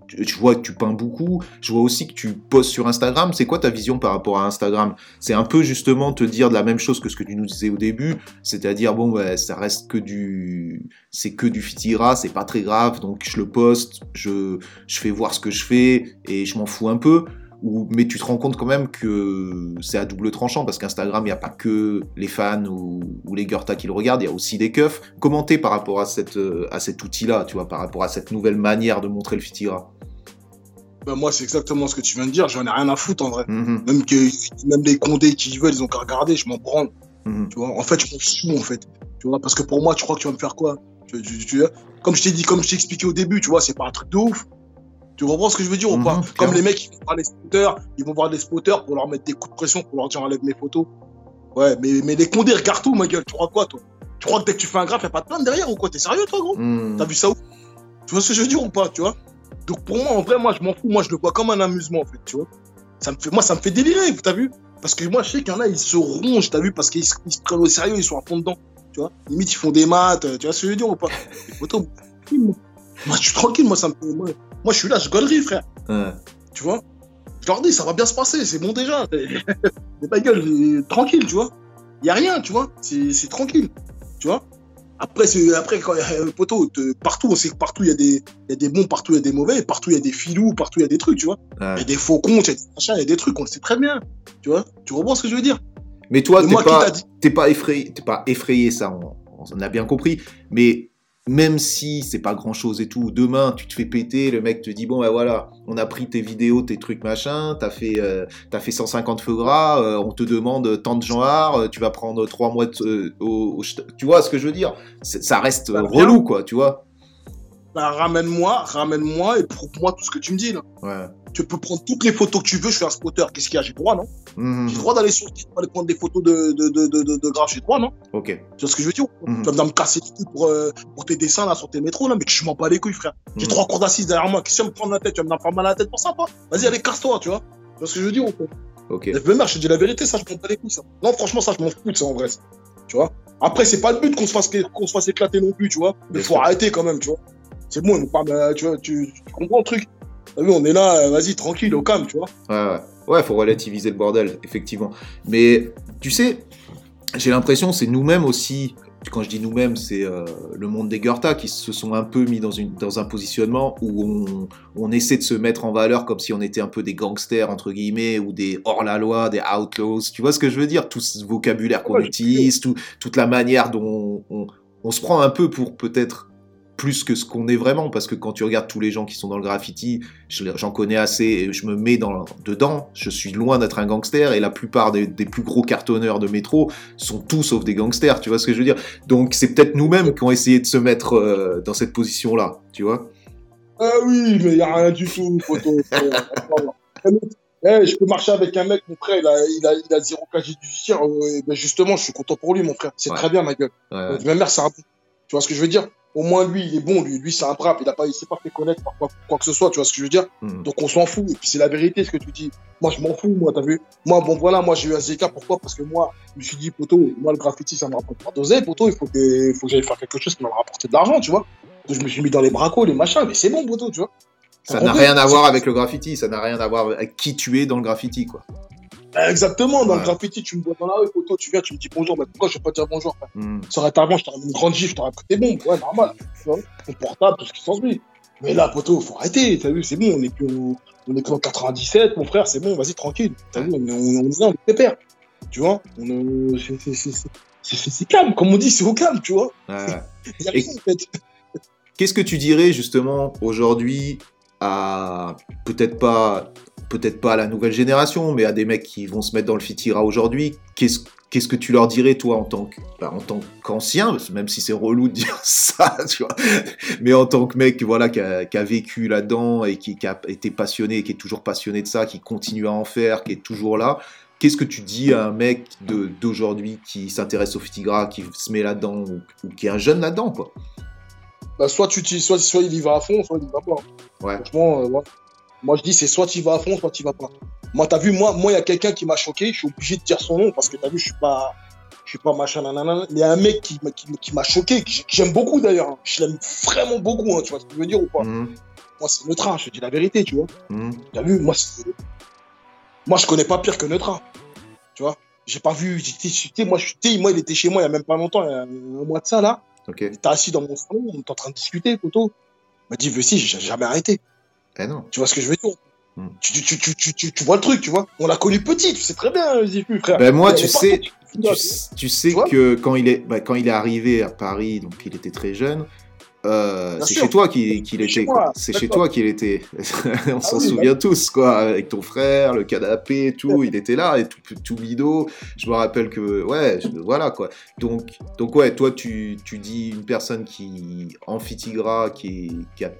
Je vois que tu peins beaucoup. Je vois aussi que tu postes sur Instagram. C'est quoi ta vision par rapport à Instagram? C'est un peu justement te dire de la même chose que ce que tu nous disais au début, c'est-à-dire bon, ouais, ça reste que du, c'est que du Fitigra, c'est pas très grave, donc je le poste, je, je fais voir ce que je fais et je m'en fous un peu. Ou, mais tu te rends compte quand même que c'est à double tranchant parce qu'Instagram, il n'y a pas que les fans ou, les Gurta qui le regardent, il y a aussi des keufs. Comment t'es par rapport à, cette, euh, à cet outil-là, tu vois, par rapport à cette nouvelle manière de montrer le Fitira Ben, moi, c'est exactement ce que tu viens de dire. J'en ai rien à foutre, en vrai. Mhm, Même que, même les condés qui veulent, ils ont qu'à regarder, je m'en branle. mhm. Tu vois, en fait, je m'en fous, en fait. Tu vois, parce que pour moi, tu crois que tu vas me faire quoi? Tu, tu- tu- Comme je t'ai dit, comme je t'ai expliqué au début, tu vois, c'est pas un truc de ouf. Tu comprends ce que je veux dire ou Mhm, pas? Comme les mecs, ils vont voir les spotters, ils vont voir des spotters pour leur mettre des coups de pression, pour leur dire enlève mes photos. Ouais, mais, mais les condés regardent tout, ma gueule. Tu crois quoi, toi? Tu crois que dès que tu fais un graphe, y a pas de plainte derrière ou quoi? T'es sérieux, toi, gros? T'as vu ça où? Tu vois ce que je veux dire ou pas, tu vois? Donc pour moi, en vrai, moi, je m'en fous. Moi, je le vois comme un amusement, en fait, tu vois. Ça me fait, moi, ça me fait délirer, t'as vu? Parce que moi, je sais qu'il y en a, ils se rongent, t'as vu Parce qu'ils se, ils se prennent au sérieux, ils sont à fond dedans, tu vois. Limite, ils font des maths, euh, tu vois ce que je veux dire ou pas? Moi, je suis tranquille, moi, ça me fait... Moi, moi, je suis là, je gaulerie, frère, Ouais. tu vois? Je leur dis, ça va bien se passer, c'est bon déjà. Mais ta gueule, tranquille, tu vois Il y a rien, tu vois c'est tranquille, tu vois après, après quand euh, poteau, te- partout, on sait que partout il y a des, il y a des bons, partout il y a des mauvais, partout il y a des filous, partout il y a des trucs, tu vois. Il y a des faux comptes, il y a des machins, il y a des trucs, on le sait très bien, tu vois. Tu comprends ce que je veux dire? Mais toi, t'es pas, dit t'es pas effrayé, t'es pas effrayé, ça, on, on a bien compris. Mais même si c'est pas grand chose et tout, demain tu te fais péter, le mec te dit bon ben voilà, on a pris tes vidéos, tes trucs machin, t'as fait, euh, t'as fait 150 feux gras, euh, on te demande tant de genre, euh, tu vas prendre trois mois de, euh, au, tu vois ce que je veux dire? Ça reste Bah, relou quoi, tu vois? Bah, ramène-moi, ramène-moi et prouve-moi tout ce que tu me dis là. Ouais. Tu peux prendre toutes les photos que tu veux, je suis un spotter, qu'est-ce qu'il y a? J'ai le droit, non? Mhm. J'ai le droit d'aller sur le aller prendre des photos de, de, de, de, de, graphes, j'ai le droit, non? Ok. Tu vois ce que je veux dire Mhm. Tu vas me casser les couilles pour, euh, pour tes dessins là sur tes métros là, mais je m'en bats les couilles, frère. J'ai Mhm. trois cours d'assises derrière moi, qu'est-ce que tu vas me prendre la tête? Tu vas me faire mal à la tête pour ça, toi? Vas-y, allez, casse-toi, tu vois? Tu vois ce que je veux dire ou pas? Ok. FBMR, je te dis la vérité, ça, je m'en bats les couilles, ça. Non, franchement, ça, je m'en fous de ça, en vrai. ça. Tu vois? Après, c'est pas le but qu'on se fasse, qu'on se fasse éclater non plus, tu vois Mais faut arrêter quand même, tu vois C'est bon, on parle, euh, tu vois, tu, tu comprends le truc vu, on est là, euh, vas-y, tranquille, au calme, tu vois Ouais, ouais. Ouais, faut relativiser le bordel, effectivement. Mais tu sais, j'ai l'impression c'est nous-mêmes aussi. Quand je dis nous-mêmes, c'est euh, le monde des Gurta qui se sont un peu mis dans, une, dans un positionnement où on, on essaie de se mettre en valeur comme si on était un peu des gangsters, entre guillemets, ou des hors-la-loi, des outlaws. Tu vois ce que je veux dire? Tout ce vocabulaire qu'on Ouais, utilise, tout, toute la manière dont on, on se prend un peu pour peut-être plus que ce qu'on est vraiment, parce que quand tu regardes tous les gens qui sont dans le graffiti, je- j'en connais assez et je me mets dans, dedans. Je suis loin d'être un gangster et la plupart des, des plus gros cartonneurs de métro sont tous sauf des gangsters, tu vois ce que je veux dire? Donc c'est peut-être nous-mêmes qui ont essayé de se mettre euh, dans cette position-là, tu vois? Ah oui, mais il a rien du tout, photo. Eh, je peux marcher avec un mec, mon frère, il a, il a, il a zéro casier judiciaire. euh, ben justement, je suis content pour lui, mon frère. C'est Ouais. très bien, ma gueule. Ouais, Donc, ma mère, c'est un Tu vois ce que je veux dire? Au moins, lui, il est bon, lui. Lui, c'est un brave. Il il s'est pas fait connaître par quoi, quoi que ce soit, tu vois ce que je veux dire? Mhm. Donc, on s'en fout. Et puis, c'est la vérité, ce que tu dis. Moi, je m'en fous, moi, t'as vu? Moi, bon, voilà, moi, j'ai eu un ZK. Pourquoi? Parce que moi, je me suis dit, poto, moi, le graffiti, ça me rapporte pas d'oseille, poto. Il faut que, faut que j'aille faire quelque chose qui me rapporter de l'argent, tu vois Donc, je me suis mis dans les bracos, les machins. Mais c'est bon, poto, tu vois Ça n'a rien à voir avec le graffiti, ça n'a rien à voir avec qui tu es dans le graffiti, quoi. Exactement, dans Ouais. le graffiti, tu me vois dans la rue, poto, tu viens, tu me dis bonjour, mais pourquoi je vais pas te dire bonjour frère Mhm. Ça aurait été avant, je t'aurais mis une grande gifle, je t'aurais pris tes bombes, ouais, normal, tu vois, portable, tout ce qui s'ensuit. Mais là, poto, faut arrêter, t'as vu, c'est bon, on est plus en, on est plus en 97, mon frère, c'est bon, vas-y, tranquille, t'as vu, on est, on, on est là, on est pépère, tu vois, on est, c'est- calme, comme on dit, c'est au calme, tu vois, Ouais. y a Et- rien, en fait. Qu'est-ce que tu dirais justement aujourd'hui à peut-être pas peut-être pas à la nouvelle génération, mais à des mecs qui vont se mettre dans le fitira aujourd'hui Qu'est-ce qu'est-ce que tu leur dirais toi en tant que bah, en tant qu'ancien, même si c'est relou de dire ça, tu vois, mais en tant que mec voilà qui a, qui a vécu là-dedans et qui, qui a été passionné, qui est toujours passionné de ça, qui continue à en faire, qui est toujours là. qu'est-ce que tu dis à un mec d'aujourd'hui qui s'intéresse au Fitigra, qui se met là-dedans, ou, ou qui est un jeune là-dedans, quoi? Bah, soit, tu, soit, soit il y va à fond, soit il y va pas. Ouais. Franchement, euh, ouais. Moi je dis c'est soit tu vas à fond, soit tu vas pas. Moi, t'as vu, moi, moi, il y a quelqu'un qui m'a choqué, je suis obligé de dire son nom parce que t'as vu, je suis pas, je suis pas machin, nanana. Il y a un mec qui, m'a- qui, qui m'a choqué, que j'ai- que j'aime beaucoup d'ailleurs. hein. Je l'aime vraiment beaucoup, hein, tu vois ce que je veux dire ou pas? Mhm, Moi, c'est Neutra, je te dis la vérité, tu vois. mhm. T'as vu, moi, moi, je connais pas pire que Neutra. Tu vois, j'ai pas vu, j'étais, moi, je- moi, il était chez moi il y a même pas longtemps, il y a un mois de ça, là. Ok. Il était assis dans mon salon, on était en train de discuter, poteau. Il m'a dit, si, j'ai jamais arrêté. Eh non. Tu vois ce que je veux dire Hmm. tu, tu, tu, tu, tu, tu vois le truc, tu vois On l'a connu petit, tu sais très bien, Zifu, frère. Ben moi, tu sais, tu, sais que quand il est, bah, quand il est arrivé à Paris, donc il était très jeune. euh, c'est chez toi qu'il chez était. C'est chez toi qu'il était. On s'en oui, bah souvient tous, quoi. Avec ton frère, le canapé, et tout. Il était là, et tout, tout bidot. Je me rappelle que, ouais, je- voilà, quoi. Donc, donc ouais, toi, tu, tu dis une personne qui amphitigra, qui, qui, a-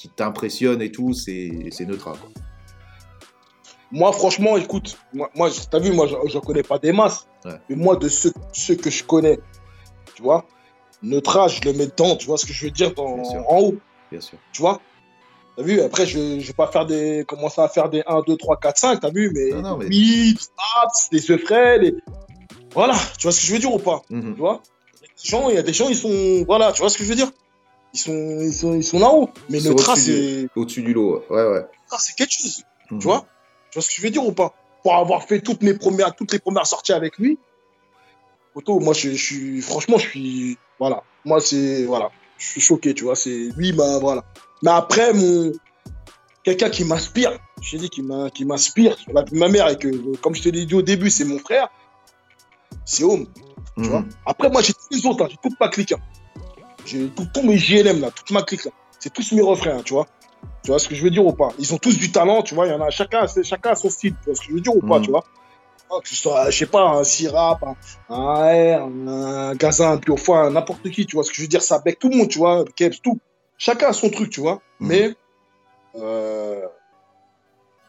qui t'impressionne et tout, c'est c'est Neutra, quoi. Moi, franchement, écoute, moi, moi t'as vu, moi, je, connais pas des masses. Ouais. Mais moi, de ceux, ceux que je connais, tu vois, Neutra, je le mets dedans, tu vois ce que je veux dire, dans- en haut, Bien sûr. tu vois? T'as vu Après, je, je vais pas faire des, commencer à faire des 1, 2, 3, 4, 5, t'as vu Mais Non, non, mais- Mips, des secrets, des... Voilà, tu vois ce que je veux dire ou pas? Mhm. Tu vois? Il y a des gens, il y a des gens, ils sont. Voilà, tu vois ce que je veux dire? Ils sont, ils, sont, ils sont là-haut. Mais Ils Neutra, au-dessus c'est Au-dessus du lot, ouais, ouais. C'est quelque chose. Mhm. Tu vois? Tu vois ce que je veux dire ou pas? Pour avoir fait toutes mes premières, toutes les premières sorties avec lui, Otto, moi, je, je suis. Franchement, je suis. Voilà. Moi, c'est. Voilà. Je suis choqué, tu vois. C'est. Lui, bah, voilà. Mais après, mon. Quelqu'un qui m'inspire, je t'ai dit, qui m'inspire sur la vie de ma mère et que, comme je te l'ai dit au début, c'est mon frère, c'est Home. Tu Mhm. vois Après, moi, j'ai tous les autres, là. j'ai toute ma clique. hein. Tout- tous mes JLM, là, toute ma clique. là. C'est tous mes refrains, hein, tu vois. Tu vois ce que je veux dire ou pas? Ils ont tous du talent, tu vois. Il y en a chacun, chacun a son style, tu vois ce que je veux dire ou pas, Mhm. tu vois? Ah, Que ce soit, je sais pas, un Sirap, un, un R, un Gazin, un Piofoin, n'importe qui, tu vois ce que je veux dire Ça bec tout le monde, tu vois. Kebs, tout. Chacun a son truc, tu vois. Mhm. Mais. euh,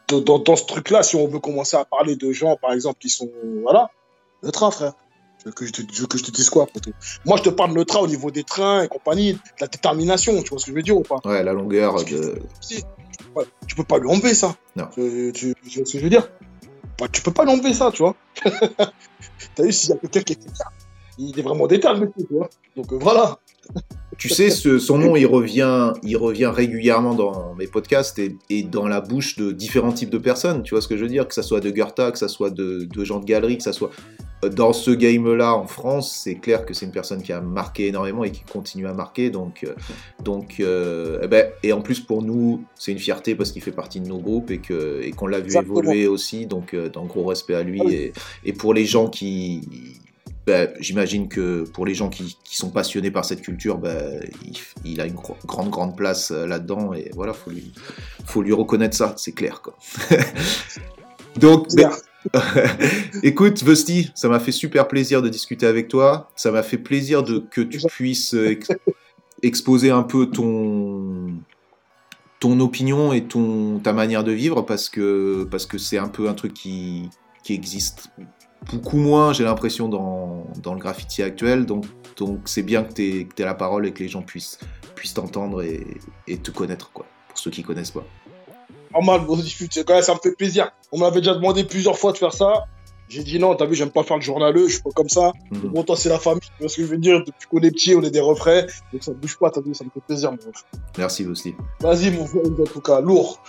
dans, dans- dans ce truc-là, si on veut commencer à parler de gens, par exemple, qui sont. Voilà. Le train, frère. Tu veux que je te, veux que je te dise quoi, Moi, je te parle de le train au niveau des trains et compagnie, de la détermination, tu vois ce que je veux dire ou pas? Ouais, la longueur que- de. Tu peux pas- Tu peux pas lui enlever ça. Non. Tu, tu- tu vois ce que je veux dire? Bah, Tu peux pas lui enlever ça, tu vois. T'as vu, s'il y a quelqu'un qui est il est vraiment déterminé, tu vois. Donc euh, voilà. Tu sais, ce- son nom, il revient, il revient régulièrement dans mes podcasts et, et dans la bouche de différents types de personnes. Tu vois ce que je veux dire? Que ça soit de Goethe, que ça soit de, de gens de galerie, que ça soit euh, dans ce game-là en France, c'est clair que c'est une personne qui a marqué énormément et qui continue à marquer. Donc, euh, donc, euh, eh ben, et en plus pour nous, c'est une fierté parce qu'il fait partie de nos groupes et que et qu'on l'a vu Exactement. évoluer aussi. Donc, donc gros respect à lui Ah oui. et, et pour les gens qui ben, j'imagine que pour les gens qui, qui sont passionnés par cette culture, ben, il, il a une grande, grande place euh, là-dedans et voilà, faut lui, faut lui reconnaître ça, c'est clair. Quoi. Donc, écoute, Vesti, ça m'a fait super plaisir de discuter avec toi. Ça m'a fait plaisir de, que tu puisses euh, ex- exposer un peu ton, ton opinion et ton, ta manière de vivre parce que parce que c'est un peu un truc qui, qui existe beaucoup moins, j'ai l'impression, dans, dans le graffiti actuel. Donc donc c'est bien que tu aies, la parole et que les gens puissent, puissent t'entendre et, et te connaître, quoi, pour ceux qui connaissent pas. Normal, bon, ça me fait plaisir. On m'avait déjà demandé plusieurs fois de faire ça. J'ai dit non, t'as vu, j'aime pas faire le journaleux, je suis pas comme ça. Mhm. Bon, toi, c'est la famille, tu vois ce que je veux dire Depuis qu'on est petit, on est des refrains. Donc ça bouge pas, t'as vu, ça me fait plaisir, mon. Merci, Vesti. Vas-y, mon frère, en tout cas, lourd.